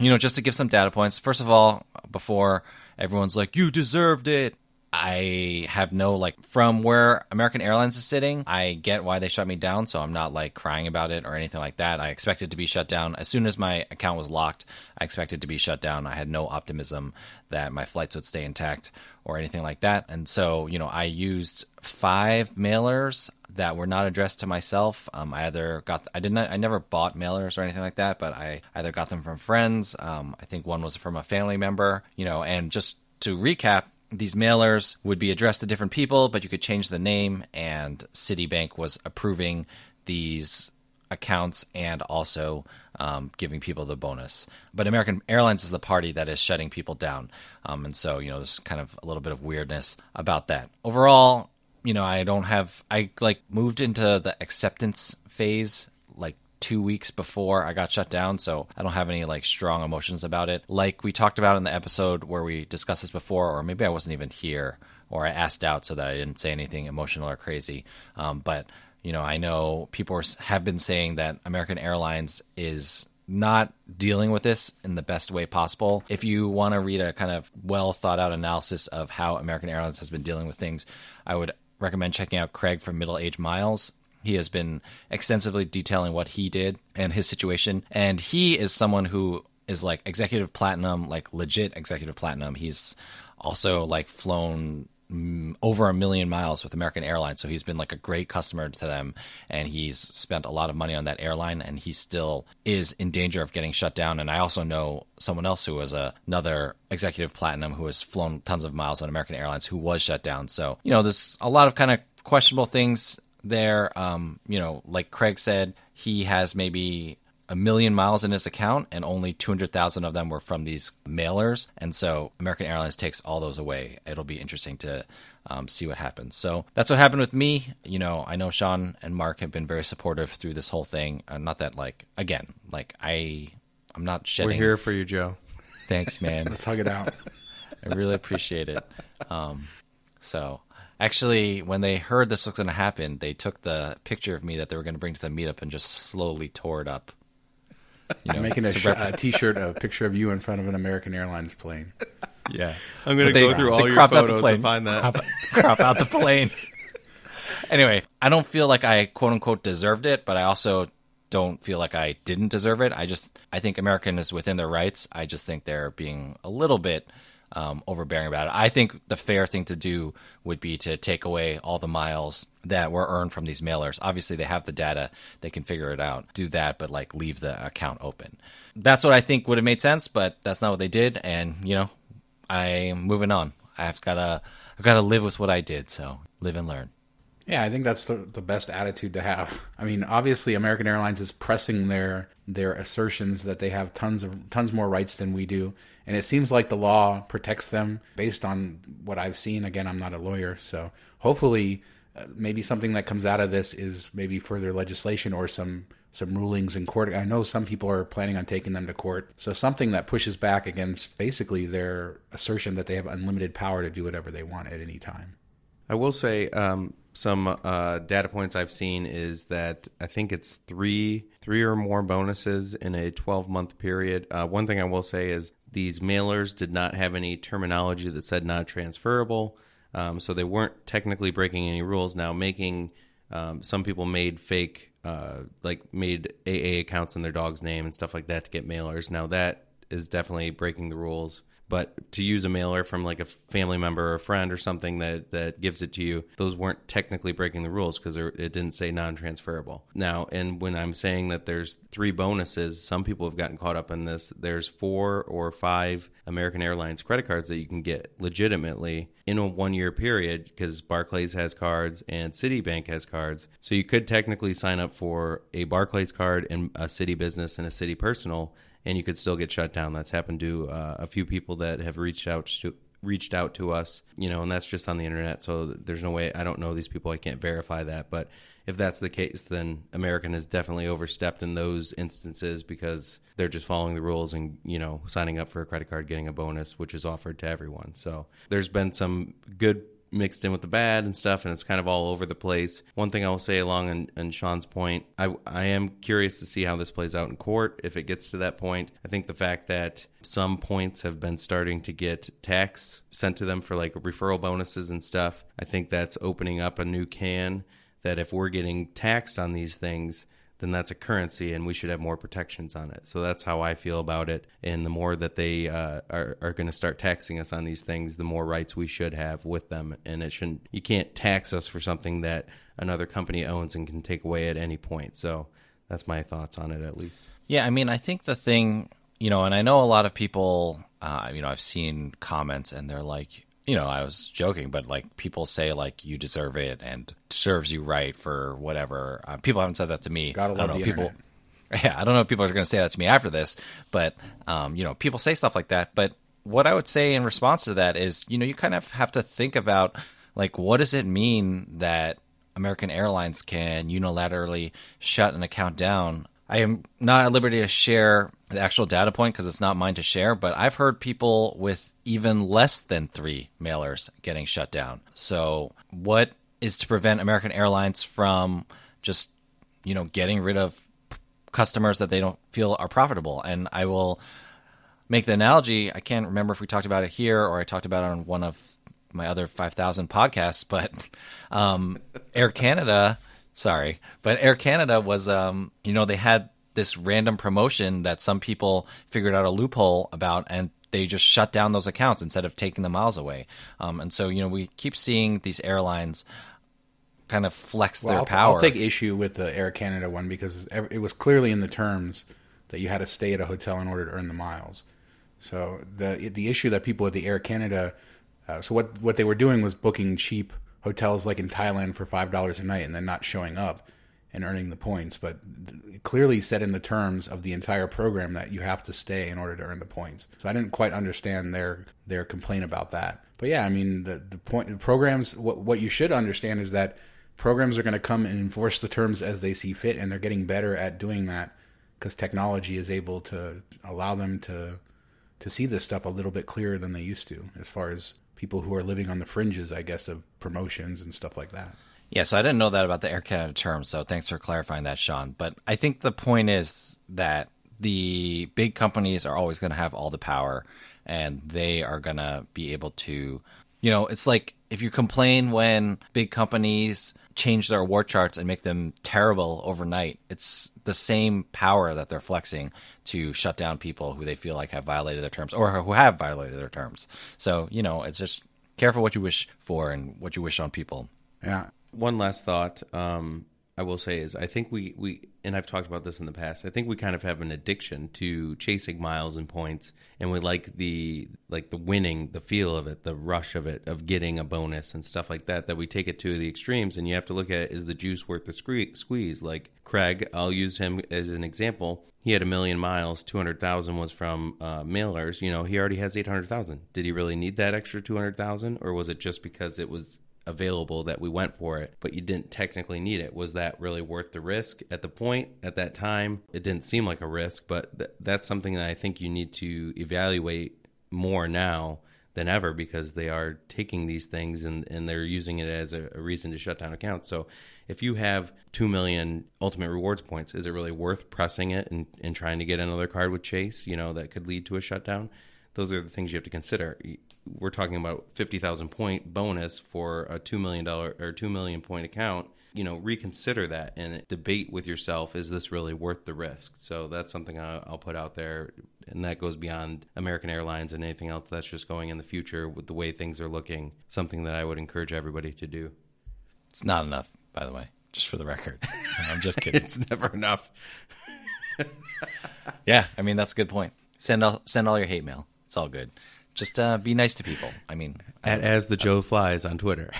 [SPEAKER 4] you know, just to give some data points. First of all, before everyone's like, "You deserved it," I have no like from where American Airlines is sitting. I get why they shut me down, so I'm not like crying about it or anything like that. I expected to be shut down as soon as my account was locked. I expected to be shut down. I had no optimism that my flights would stay intact or anything like that. And so, you know, I used five mailers that were not addressed to myself. Um, I either got, I didn't, I never bought mailers or anything like that, but I either got them from friends. Um, I think one was from a family member, you know, and just to recap, these mailers would be addressed to different people, but you could change the name, and Citibank was approving these accounts and also um, giving people the bonus. But American Airlines is the party that is shutting people down. Um, and so, you know, there's kind of a little bit of weirdness about that. Overall, you know, I don't have, I like moved into the acceptance phase like two weeks before I got shut down, so I don't have any like strong emotions about it. Like we talked about in the episode where we discussed this before, or maybe I wasn't even here, or I asked out so that I didn't say anything emotional or crazy. Um, but you know, I know people have been saying that American Airlines is not dealing with this in the best way possible. If you want to read a kind of well thought out analysis of how American Airlines has been dealing with things, I would recommend checking out Craig from Middle Age Miles. He has been extensively detailing what he did and his situation. And he is someone who is like executive platinum, like legit executive platinum. He's also like flown mm, over a million miles with American Airlines. So he's been like a great customer to them and he's spent a lot of money on that airline and he still is in danger of getting shut down. And I also know someone else who was a, another executive platinum who has flown tons of miles on American Airlines who was shut down. So, you know, there's a lot of kind of questionable things there. Um, you know, like Craig said, he has maybe a million miles in his account and only 200,000 of them were from these mailers. And so American Airlines takes all those away. It'll be interesting to um, see what happens. So that's what happened with me. You know, I know Sean and Mark have been very supportive through this whole thing. Uh, not that like, again, like I, I'm not shedding.
[SPEAKER 3] We're here for you, Joe.
[SPEAKER 4] Thanks, man.
[SPEAKER 2] Let's hug it out.
[SPEAKER 4] I really appreciate it. Um, so Actually, when they heard this was going to happen, they took the picture of me that they were going to bring to the meetup and just slowly tore it up.
[SPEAKER 2] You know, making a, sh- a T-shirt, a picture of you in front of an American Airlines plane.
[SPEAKER 4] Yeah,
[SPEAKER 3] I'm going to go through all your photos and find that.
[SPEAKER 4] Crop, crop out the plane. anyway, I don't feel like I quote unquote deserved it, but I also don't feel like I didn't deserve it. I just I think American is within their rights. I just think they're being a little bit um, overbearing about it. I think the fair thing to do would be to take away all the miles that were earned from these mailers. Obviously, they have the data; they can figure it out. Do that, but like leave the account open. That's what I think would have made sense, but that's not what they did. And you know, I'm moving on. I've got to, I've got to live with what I did. So live and learn.
[SPEAKER 2] Yeah, I think that's the, the best attitude to have. I mean, obviously, American Airlines is pressing their their assertions that they have tons of tons more rights than we do, and it seems like the law protects them based on what I've seen. Again, I'm not a lawyer, so hopefully, uh, maybe something that comes out of this is maybe further legislation or some some rulings in court. I know some people are planning on taking them to court, so something that pushes back against basically their assertion that they have unlimited power to do whatever they want at any time.
[SPEAKER 3] I will say um, some uh, data points I've seen is that I think it's three three or more bonuses in a 12 month period. Uh, one thing I will say is these mailers did not have any terminology that said not transferable, um, so they weren't technically breaking any rules. Now, making um, some people made fake, uh, like made AA accounts in their dog's name and stuff like that to get mailers. Now that is definitely breaking the rules but to use a mailer from like a family member or a friend or something that that gives it to you those weren't technically breaking the rules because it didn't say non-transferable. Now and when i'm saying that there's three bonuses some people have gotten caught up in this. There's four or five american airlines credit cards that you can get legitimately in a one year period because barclays has cards and citibank has cards. So you could technically sign up for a barclays card and a Citi business and a Citi personal and you could still get shut down. That's happened to uh, a few people that have reached out to reached out to us, you know, and that's just on the internet. So there's no way I don't know these people. I can't verify that, but if that's the case, then American has definitely overstepped in those instances because they're just following the rules and you know signing up for a credit card, getting a bonus, which is offered to everyone. So there's been some good mixed in with the bad and stuff, and it's kind of all over the place. One thing I will say along and, Sean's point, I I am curious to see how this plays out in court if it gets to that point. I think the fact that some points have been starting to get tax sent to them for like referral bonuses and stuff, I think that's opening up a new can that if we're getting taxed on these things then that's a currency and we should have more protections on it. So that's how I feel about it. And the more that they uh, are, are going to start taxing us on these things, the more rights we should have with them. And it shouldn't, you can't tax us for something that another company owns and can take away at any point. So that's my thoughts on it at least.
[SPEAKER 4] Yeah, I mean, I think the thing, you know, and I know a lot of people, uh, you know, I've seen comments and they're like, you know, I was joking, but like people say like you deserve it and serves you right for whatever. Uh, people haven't said that to me.
[SPEAKER 2] Gotta
[SPEAKER 4] I don't know people.
[SPEAKER 2] internet.
[SPEAKER 4] Yeah, I don't know if people are going to say that to me after this, but um, you know, people say stuff like that. But what I would say in response to that is, you know, you kind of have to think about like what does it mean that American Airlines can unilaterally shut an account down. I am not at liberty to share the actual data point because it's not mine to share, but I've heard people with even less than three mailers getting shut down. So, what is to prevent American Airlines from just, you know, getting rid of customers that they don't feel are profitable? And I will make the analogy. I can't remember if we talked about it here or I talked about it on one of my other 5,000 podcasts, but um, Air Canada, sorry, but Air Canada was, um, you know, they had this random promotion that some people figured out a loophole about and they just shut down those accounts instead of taking the miles away. Um, and so, you know, we keep seeing these airlines kind of flex
[SPEAKER 2] Well,
[SPEAKER 4] their
[SPEAKER 2] I'll,
[SPEAKER 4] power.
[SPEAKER 2] I'll take issue with the Air Canada one because it was clearly in the terms that you had to stay at a hotel in order to earn the miles. So the the issue that people at the Air Canada, uh, so what what they were doing was booking cheap hotels like in Thailand for five dollars a night and then not showing up and earning the points. But clearly said in the terms of the entire program that you have to stay in order to earn the points. So I didn't quite understand their their complaint about that. But yeah, I mean the the point the programs. What what you should understand is that programs are going to come and enforce the terms as they see fit, and they're getting better at doing that because technology is able to allow them to to see this stuff a little bit clearer than they used to, as far as people who are living on the fringes, I guess, of promotions and stuff like that.
[SPEAKER 4] Yeah, so I didn't know that about the Air Canada term, so thanks for clarifying that, Sean. But I think the point is that the big companies are always going to have all the power, and they are going to be able to, you know, it's like if you complain when big companies change their award charts and make them terrible overnight, it's the same power that they're flexing to shut down people who they feel like have violated their terms or who have violated their terms. So, you know, it's just careful what you wish for and what you wish on people.
[SPEAKER 2] Yeah,
[SPEAKER 3] One last thought um, I will say is I think we, we, and I've talked about this in the past, I think we kind of have an addiction to chasing miles and points. And we like the, like the winning, the feel of it, the rush of it, of getting a bonus and stuff like that, that we take it to the extremes. And you have to look at it, is the juice worth the squeeze? Like Craig, I'll use him as an example. He had a million miles, 200,000 was from uh, mailers. You know, he already has 800,000. Did he really need that extra 200,000? Or was it just because it was available that we went for it, but you didn't technically need it. Was that really worth the risk at the point at that time? It didn't seem like a risk, but th- that's something that I think you need to evaluate more now than ever because they are taking these things and, and they're using it as a, a reason to shut down accounts. So if you have 2 million ultimate rewards points, is it really worth pressing it and, and trying to get another card with Chase, you know, that could lead to a shutdown? Those are the things you have to consider. We're talking about 50,000 point bonus for a $2 million or 2 million point account. You know, reconsider that and debate with yourself is this really worth the risk? So that's something I'll put out there. And that goes beyond American Airlines and anything else that's just going in the future with the way things are looking. Something that I would encourage everybody to do.
[SPEAKER 4] It's not enough, by the way, just for the record. I'm just kidding.
[SPEAKER 3] It's never enough.
[SPEAKER 4] Yeah, I mean that's a good point. Send all send all your hate mail. It's all good. Just uh, be nice to people. I mean,
[SPEAKER 3] At as the Joe flies on Twitter.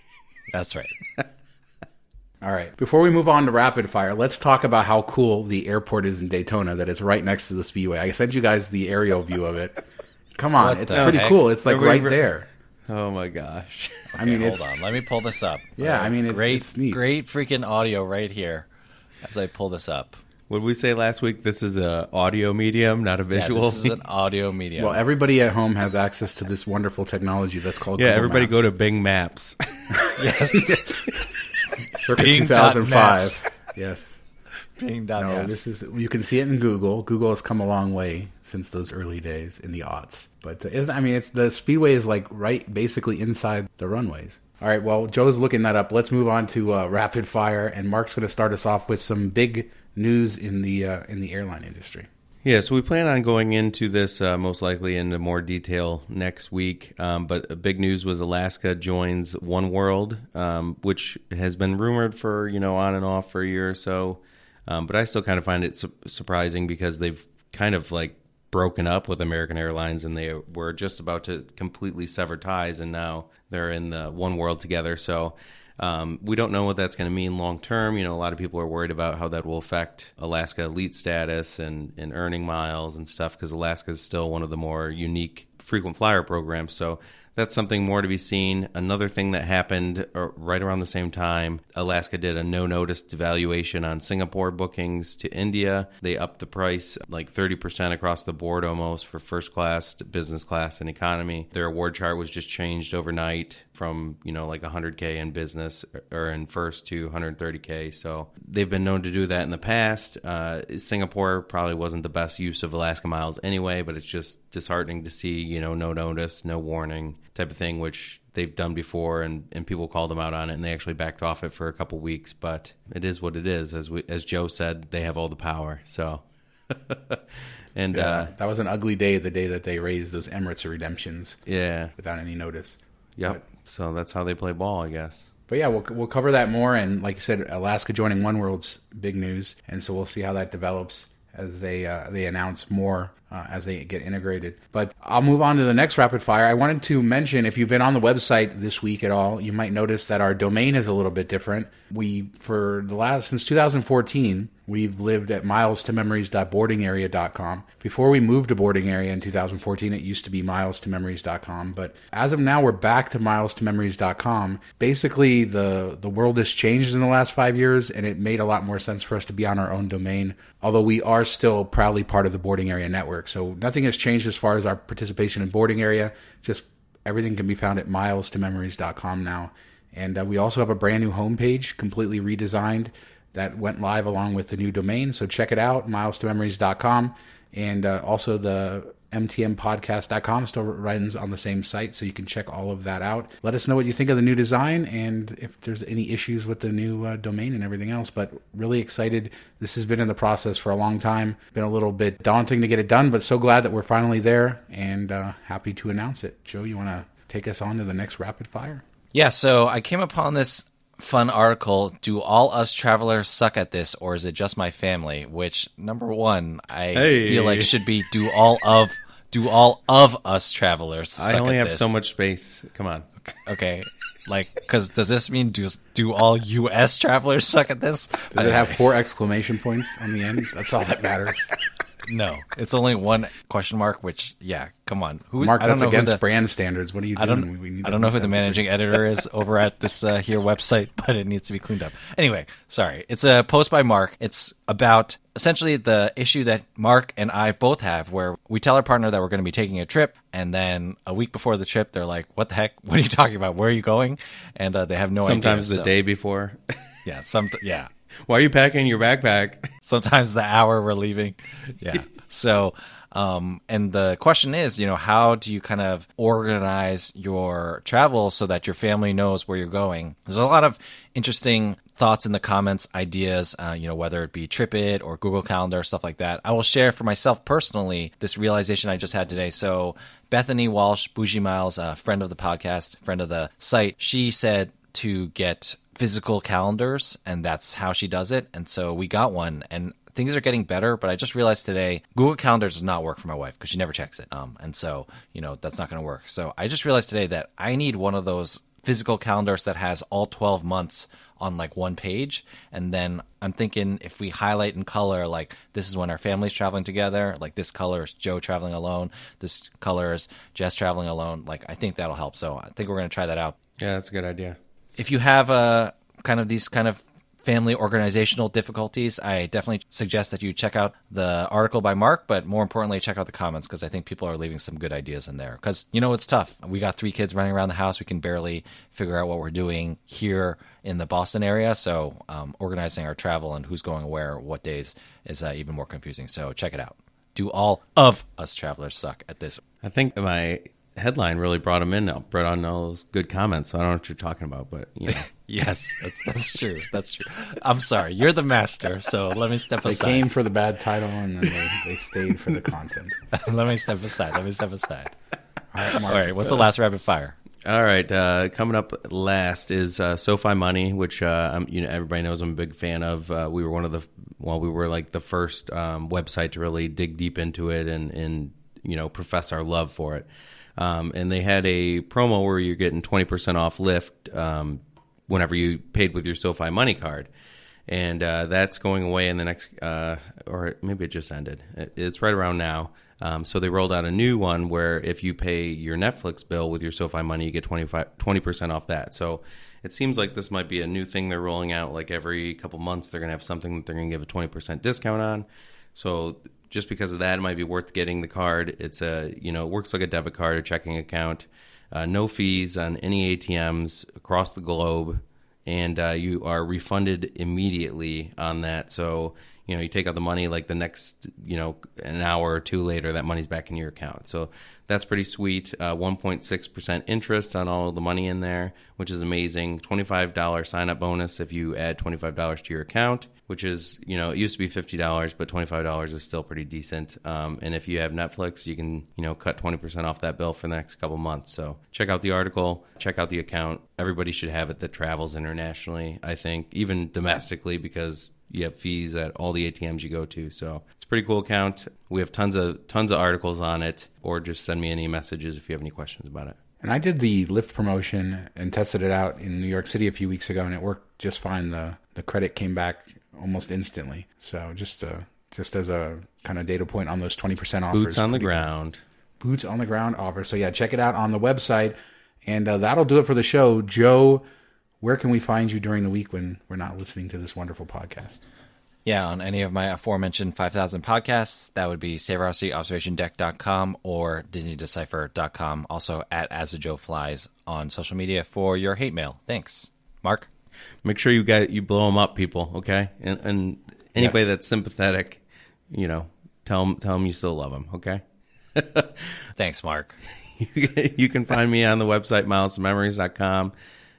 [SPEAKER 4] that's right.
[SPEAKER 2] All right. Before we move on to rapid fire, let's talk about how cool the airport is in Daytona that is right next to the speedway. I sent you guys the aerial view of it. Come on,
[SPEAKER 4] What
[SPEAKER 2] it's pretty
[SPEAKER 4] heck?
[SPEAKER 2] cool. It's like right
[SPEAKER 3] re-
[SPEAKER 2] there.
[SPEAKER 3] Oh my gosh.
[SPEAKER 2] I mean,
[SPEAKER 4] Hold on, let me pull this up.
[SPEAKER 2] Yeah, I mean, it's-
[SPEAKER 4] great,
[SPEAKER 2] it's
[SPEAKER 4] great freaking audio right here as I pull this up.
[SPEAKER 3] What did we say last week? This is a audio medium, not a
[SPEAKER 4] Yeah,
[SPEAKER 3] visual.
[SPEAKER 4] this is an audio medium.
[SPEAKER 2] Well, everybody at home has access to this wonderful technology that's called
[SPEAKER 3] yeah,
[SPEAKER 2] Google
[SPEAKER 3] everybody
[SPEAKER 2] Maps.
[SPEAKER 3] go to Bing Maps.
[SPEAKER 4] yes,
[SPEAKER 2] circa
[SPEAKER 4] Bing dot
[SPEAKER 2] 2005.
[SPEAKER 4] maps.
[SPEAKER 2] Yes.
[SPEAKER 4] Bing
[SPEAKER 2] No,
[SPEAKER 4] Maps.
[SPEAKER 2] this is you can see it in Google. Google has come a long way since those early days in the aughts. But uh, isn't, I mean, it's the speedway is like right basically inside the runways. All right, well, Joe's looking that up. Let's move on to uh, rapid fire, and Mark's going to start us off with some big news in the uh, in the airline industry.
[SPEAKER 3] Yeah, so we plan on going into this uh, most likely into more detail next week. Um, but big news was Alaska joins oneworld, um, which has been rumored for you know on and off for a year or so. Um, but I still kind of find it su- surprising because they've kind of like broken up with American Airlines and they were just about to completely sever ties, and now they're in the oneworld together. So. Um, we don't know what that's going to mean long term. You know, a lot of people are worried about how that will affect Alaska elite status and, and earning miles and stuff because Alaska is still one of the more unique frequent flyer programs. So that's something more to be seen. Another thing that happened uh, right around the same time, Alaska did a no notice devaluation on Singapore bookings to India. They upped the price like 30% across the board almost for first class, business class, and economy. Their award chart was just changed overnight from, you know, like 100K in business or in first to 130K. So they've been known to do that in the past. Uh, Singapore probably wasn't the best use of Alaska miles anyway, but it's just disheartening to see, you know, no notice, no warning type of thing, which they've done before and, and people called them out on it and they actually backed off it for a couple weeks. But it is what it is. As we, as Joe said, they have all the power. So, and uh,
[SPEAKER 2] that was an ugly day, the day that they raised those Emirates redemptions
[SPEAKER 3] yeah,
[SPEAKER 2] without any notice.
[SPEAKER 3] yep. So that's how they play ball, I guess.
[SPEAKER 2] But yeah, we'll we'll cover that more. And like I said, Alaska joining oneworld's big news, and so we'll see how that develops as they uh, they announce more uh, as they get integrated. But I'll move on to the next rapid fire. I wanted to mention if you've been on the website this week at all, you might notice that our domain is a little bit different. We for the last since 2014. We've lived at miles to memories.boardingarea.com. Before we moved to boarding area in 2014, it used to be miles to memories.com. But as of now, we're back to miles to memories.com. Basically, the, the world has changed in the last five years, and it made a lot more sense for us to be on our own domain, although we are still proudly part of the boarding area network. So nothing has changed as far as our participation in boarding area. Just everything can be found at miles to memories.com now. And uh, we also have a brand new homepage, completely redesigned that went live along with the new domain. So check it out, miles2memories.com. And uh, also the mtmpodcast.com still runs on the same site, so you can check all of that out. Let us know what you think of the new design and if there's any issues with the new uh, domain and everything else. But really excited. This has been in the process for a long time. Been a little bit daunting to get it done, but so glad that we're finally there and uh, happy to announce it. Joe, you want to take us on to the next rapid fire?
[SPEAKER 4] Yeah, so I came upon this fun article. Do all us travelers suck at this, or is it just my family? Which number one, I
[SPEAKER 3] Hey.
[SPEAKER 4] feel like should be do all of do all of us travelers. Suck
[SPEAKER 3] I only
[SPEAKER 4] at
[SPEAKER 3] have
[SPEAKER 4] this?
[SPEAKER 3] so much space. Come on.
[SPEAKER 4] Okay, like because does this mean do do all U.S. travelers suck at this?
[SPEAKER 2] Does it have four exclamation points on the end? That's all that matters.
[SPEAKER 4] No, it's only one question mark. Which yeah, come on, who
[SPEAKER 2] Mark,
[SPEAKER 4] I don't
[SPEAKER 2] that's
[SPEAKER 4] know
[SPEAKER 2] against
[SPEAKER 4] the,
[SPEAKER 2] brand standards. What are you doing?
[SPEAKER 4] I don't.
[SPEAKER 2] We
[SPEAKER 4] I don't know who the managing editor is over at this uh, here website, but it needs to be cleaned up. Anyway, sorry. It's a post by Mark. It's about essentially the issue that Mark and I both have, where we tell our partner that we're going to be taking a trip, and then a week before the trip, they're like, "What the heck? What are you talking about? Where are you going?" And uh, they have no
[SPEAKER 3] Sometimes
[SPEAKER 4] idea.
[SPEAKER 3] the
[SPEAKER 4] So,
[SPEAKER 3] day before.
[SPEAKER 4] Yeah. Some. Yeah.
[SPEAKER 3] Why are you packing your backpack?
[SPEAKER 4] sometimes the hour we're leaving. Yeah. So, um, and the question is, you know, how do you kind of organize your travel so that your family knows where you're going? There's a lot of interesting thoughts in the comments, ideas, uh, you know, whether it be TripIt or Google Calendar, stuff like that. I will share for myself personally this realization I just had today. So, Bethany Walsh, Bougie Miles, a friend of the podcast, friend of the site, she said to get physical calendars and that's how she does it. And so we got one and things are getting better but i just realized today google calendar does not work for my wife because she never checks it. Um, and so you know that's not going to work. So i just realized today that i need one of those physical calendars that has all 12 months on like one page. And then i'm thinking if we highlight in color like this is when our family's traveling together like this color is joe traveling alone this color is jess traveling alone like i think that'll help. So i think we're going to try that out.
[SPEAKER 3] Yeah, that's a good idea.
[SPEAKER 4] If you have a kind of these kind of family organizational difficulties, I definitely suggest that you check out the article by Mark, but more importantly, check out the comments because I think people are leaving some good ideas in there. Because, you know, it's tough. We got three kids running around the house. We can barely figure out what we're doing here in the Boston area. So, um, organizing our travel and who's going where, what days is uh, even more confusing. So, check it out. Do all of us travelers suck at this?
[SPEAKER 3] I think my headline really brought him in now, brought on all those good comments. I don't know what you're talking about, but you know.
[SPEAKER 4] Yes, that's, that's true. That's true. I'm sorry. You're the master, so let me step
[SPEAKER 2] They
[SPEAKER 4] aside.
[SPEAKER 2] They came for the bad title and then they, they stayed for the content.
[SPEAKER 4] let me step aside. Let me step aside.
[SPEAKER 2] All right, Mark.
[SPEAKER 4] All right. What's the last rapid fire?
[SPEAKER 3] All right, uh, coming up last is uh, SoFi Money, which uh, I'm, you know everybody knows I'm a big fan of. Uh, we were one of the well, we were like the first um, website to really dig deep into it and and you know profess our love for it. Um, and they had a promo where you're getting 20% off Lyft um, whenever you paid with your SoFi Money card. And uh, that's going away in the next, uh, or maybe it just ended. It's right around now. Um, so they rolled out a new one where if you pay your Netflix bill with your SoFi money, you get 25, 20% off that. So it seems like this might be a new thing they're rolling out. Like every couple months, they're going to have something that they're going to give a 20% discount on. So just because of that, it might be worth getting the card. It's a, you know, it works like a debit card or checking account. Uh, no fees on any ATMs across the globe and uh, you are refunded immediately on that. So you know you take out the money like the next you know an hour or two later, that money's back in your account. So that's pretty sweet. Uh, 1.6 percent interest on all the money in there, which is amazing. Twenty-five dollar sign up bonus if you add twenty-five dollars to your account, which is you know it used to be fifty dollars, but twenty-five dollars is still pretty decent. Um, and if you have Netflix, you can you know cut twenty percent off that bill for the next couple months. So check out the article, check out the account. Everybody should have it that travels internationally. I think even domestically because you have fees at all the ATMs you go to. So it's a pretty cool account. We have tons of tons of articles on it, or just send me any messages if you have any questions about it.
[SPEAKER 2] And I did the Lyft promotion and tested it out in New York City a few weeks ago, and it worked just fine. the The credit came back almost instantly. So just uh, just as a kind of data point on those twenty percent offers.
[SPEAKER 3] Boots on the ground.
[SPEAKER 2] Boots on the ground offer. So yeah, check it out on the website, and uh, that'll do it for the show. Joe, where can we find you during the week when we're not listening to this wonderful podcast?
[SPEAKER 4] Yeah, on any of my aforementioned 5,000 podcasts, that would be SaveRossyObservationDeck.com or DisneyDecipher.com. Also at As a Joe Flies on social media for your hate mail. Thanks. Mark?
[SPEAKER 3] Make sure you get you blow them up, people. Okay, and and anybody
[SPEAKER 2] Yes.
[SPEAKER 3] that's sympathetic, you know, tell them tell them you still love them. Okay.
[SPEAKER 4] Thanks, Mark.
[SPEAKER 3] you can find me on the website milesmemories.com.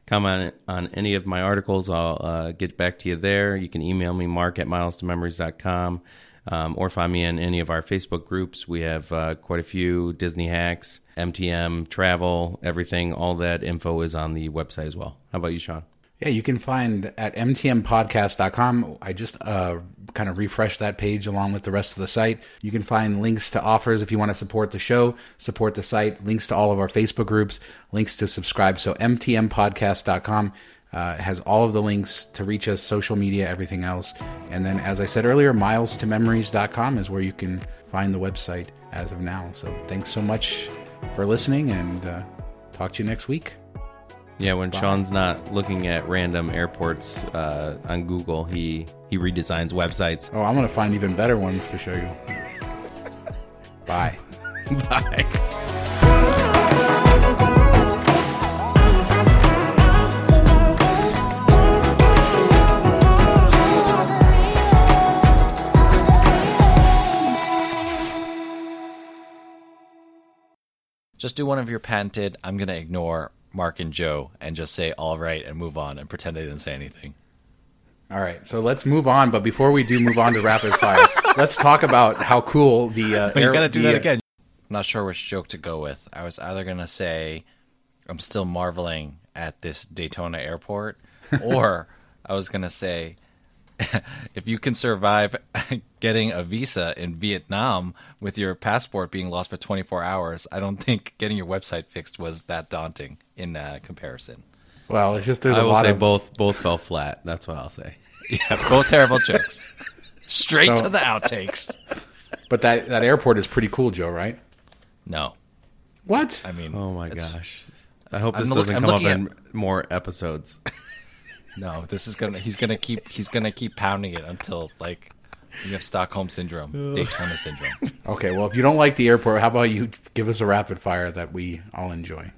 [SPEAKER 3] Comment on any of my articles. I'll uh, get back to you there. You can email me, mark at milestomemories.com, um, or find me in any of our Facebook groups. We have uh, quite a few Disney hacks, MTM, travel, everything. All that info is on the website as well. How about you, Sean?
[SPEAKER 2] Yeah, you can find at mtmpodcast.com. I just uh, kind of refreshed that page along with the rest of the site. You can find links to offers if you want to support the show, support the site, links to all of our Facebook groups, links to subscribe. So mtmpodcast.com uh, has all of the links to reach us, social media, everything else. And then, as I said earlier, miles to milestomemories.com is where you can find the website as of now. So thanks so much for listening and uh, talk to you next week.
[SPEAKER 3] Yeah, when Sean's not looking at random airports uh, on Google, he he redesigns websites.
[SPEAKER 2] Oh, I'm going to find even better ones to show you. Bye.
[SPEAKER 3] Bye.
[SPEAKER 4] Just do one of your patented, I'm going to ignore Mark and Joe and just say all right and move on and pretend they didn't say anything.
[SPEAKER 2] All right, so let's move on. But before we do move on to rapid fire, let's talk about how cool the. Uh,
[SPEAKER 4] you
[SPEAKER 2] air-
[SPEAKER 4] gotta do
[SPEAKER 2] the,
[SPEAKER 4] that
[SPEAKER 2] uh,
[SPEAKER 4] again. I'm not sure which joke to go with. I was either gonna say I'm still marveling at this Daytona airport, or I was gonna say if you can survive getting a visa in Vietnam with your passport being lost for 24 hours, I don't think getting your website fixed was that daunting in uh, comparison.
[SPEAKER 2] Well, it's just there's
[SPEAKER 3] I
[SPEAKER 2] a
[SPEAKER 3] will
[SPEAKER 2] lot
[SPEAKER 3] say
[SPEAKER 2] of
[SPEAKER 3] both both fell flat. That's what I'll say.
[SPEAKER 4] Yeah, both terrible jokes. Straight
[SPEAKER 2] So-
[SPEAKER 4] to the outtakes.
[SPEAKER 2] But that that airport is pretty cool, Joe. Right?
[SPEAKER 4] No,
[SPEAKER 2] What?
[SPEAKER 4] I mean,
[SPEAKER 3] Oh my
[SPEAKER 4] it's-
[SPEAKER 3] gosh! I hope
[SPEAKER 4] I'm
[SPEAKER 3] this doesn't
[SPEAKER 4] I'm
[SPEAKER 3] come up
[SPEAKER 4] looking
[SPEAKER 3] in more episodes.
[SPEAKER 4] No, this is gonna. He's gonna keep. He's gonna keep pounding it until like you have Stockholm syndrome, Daytona syndrome.
[SPEAKER 2] Okay, well, if you don't like the airport, how about you give us a rapid fire that we all enjoy?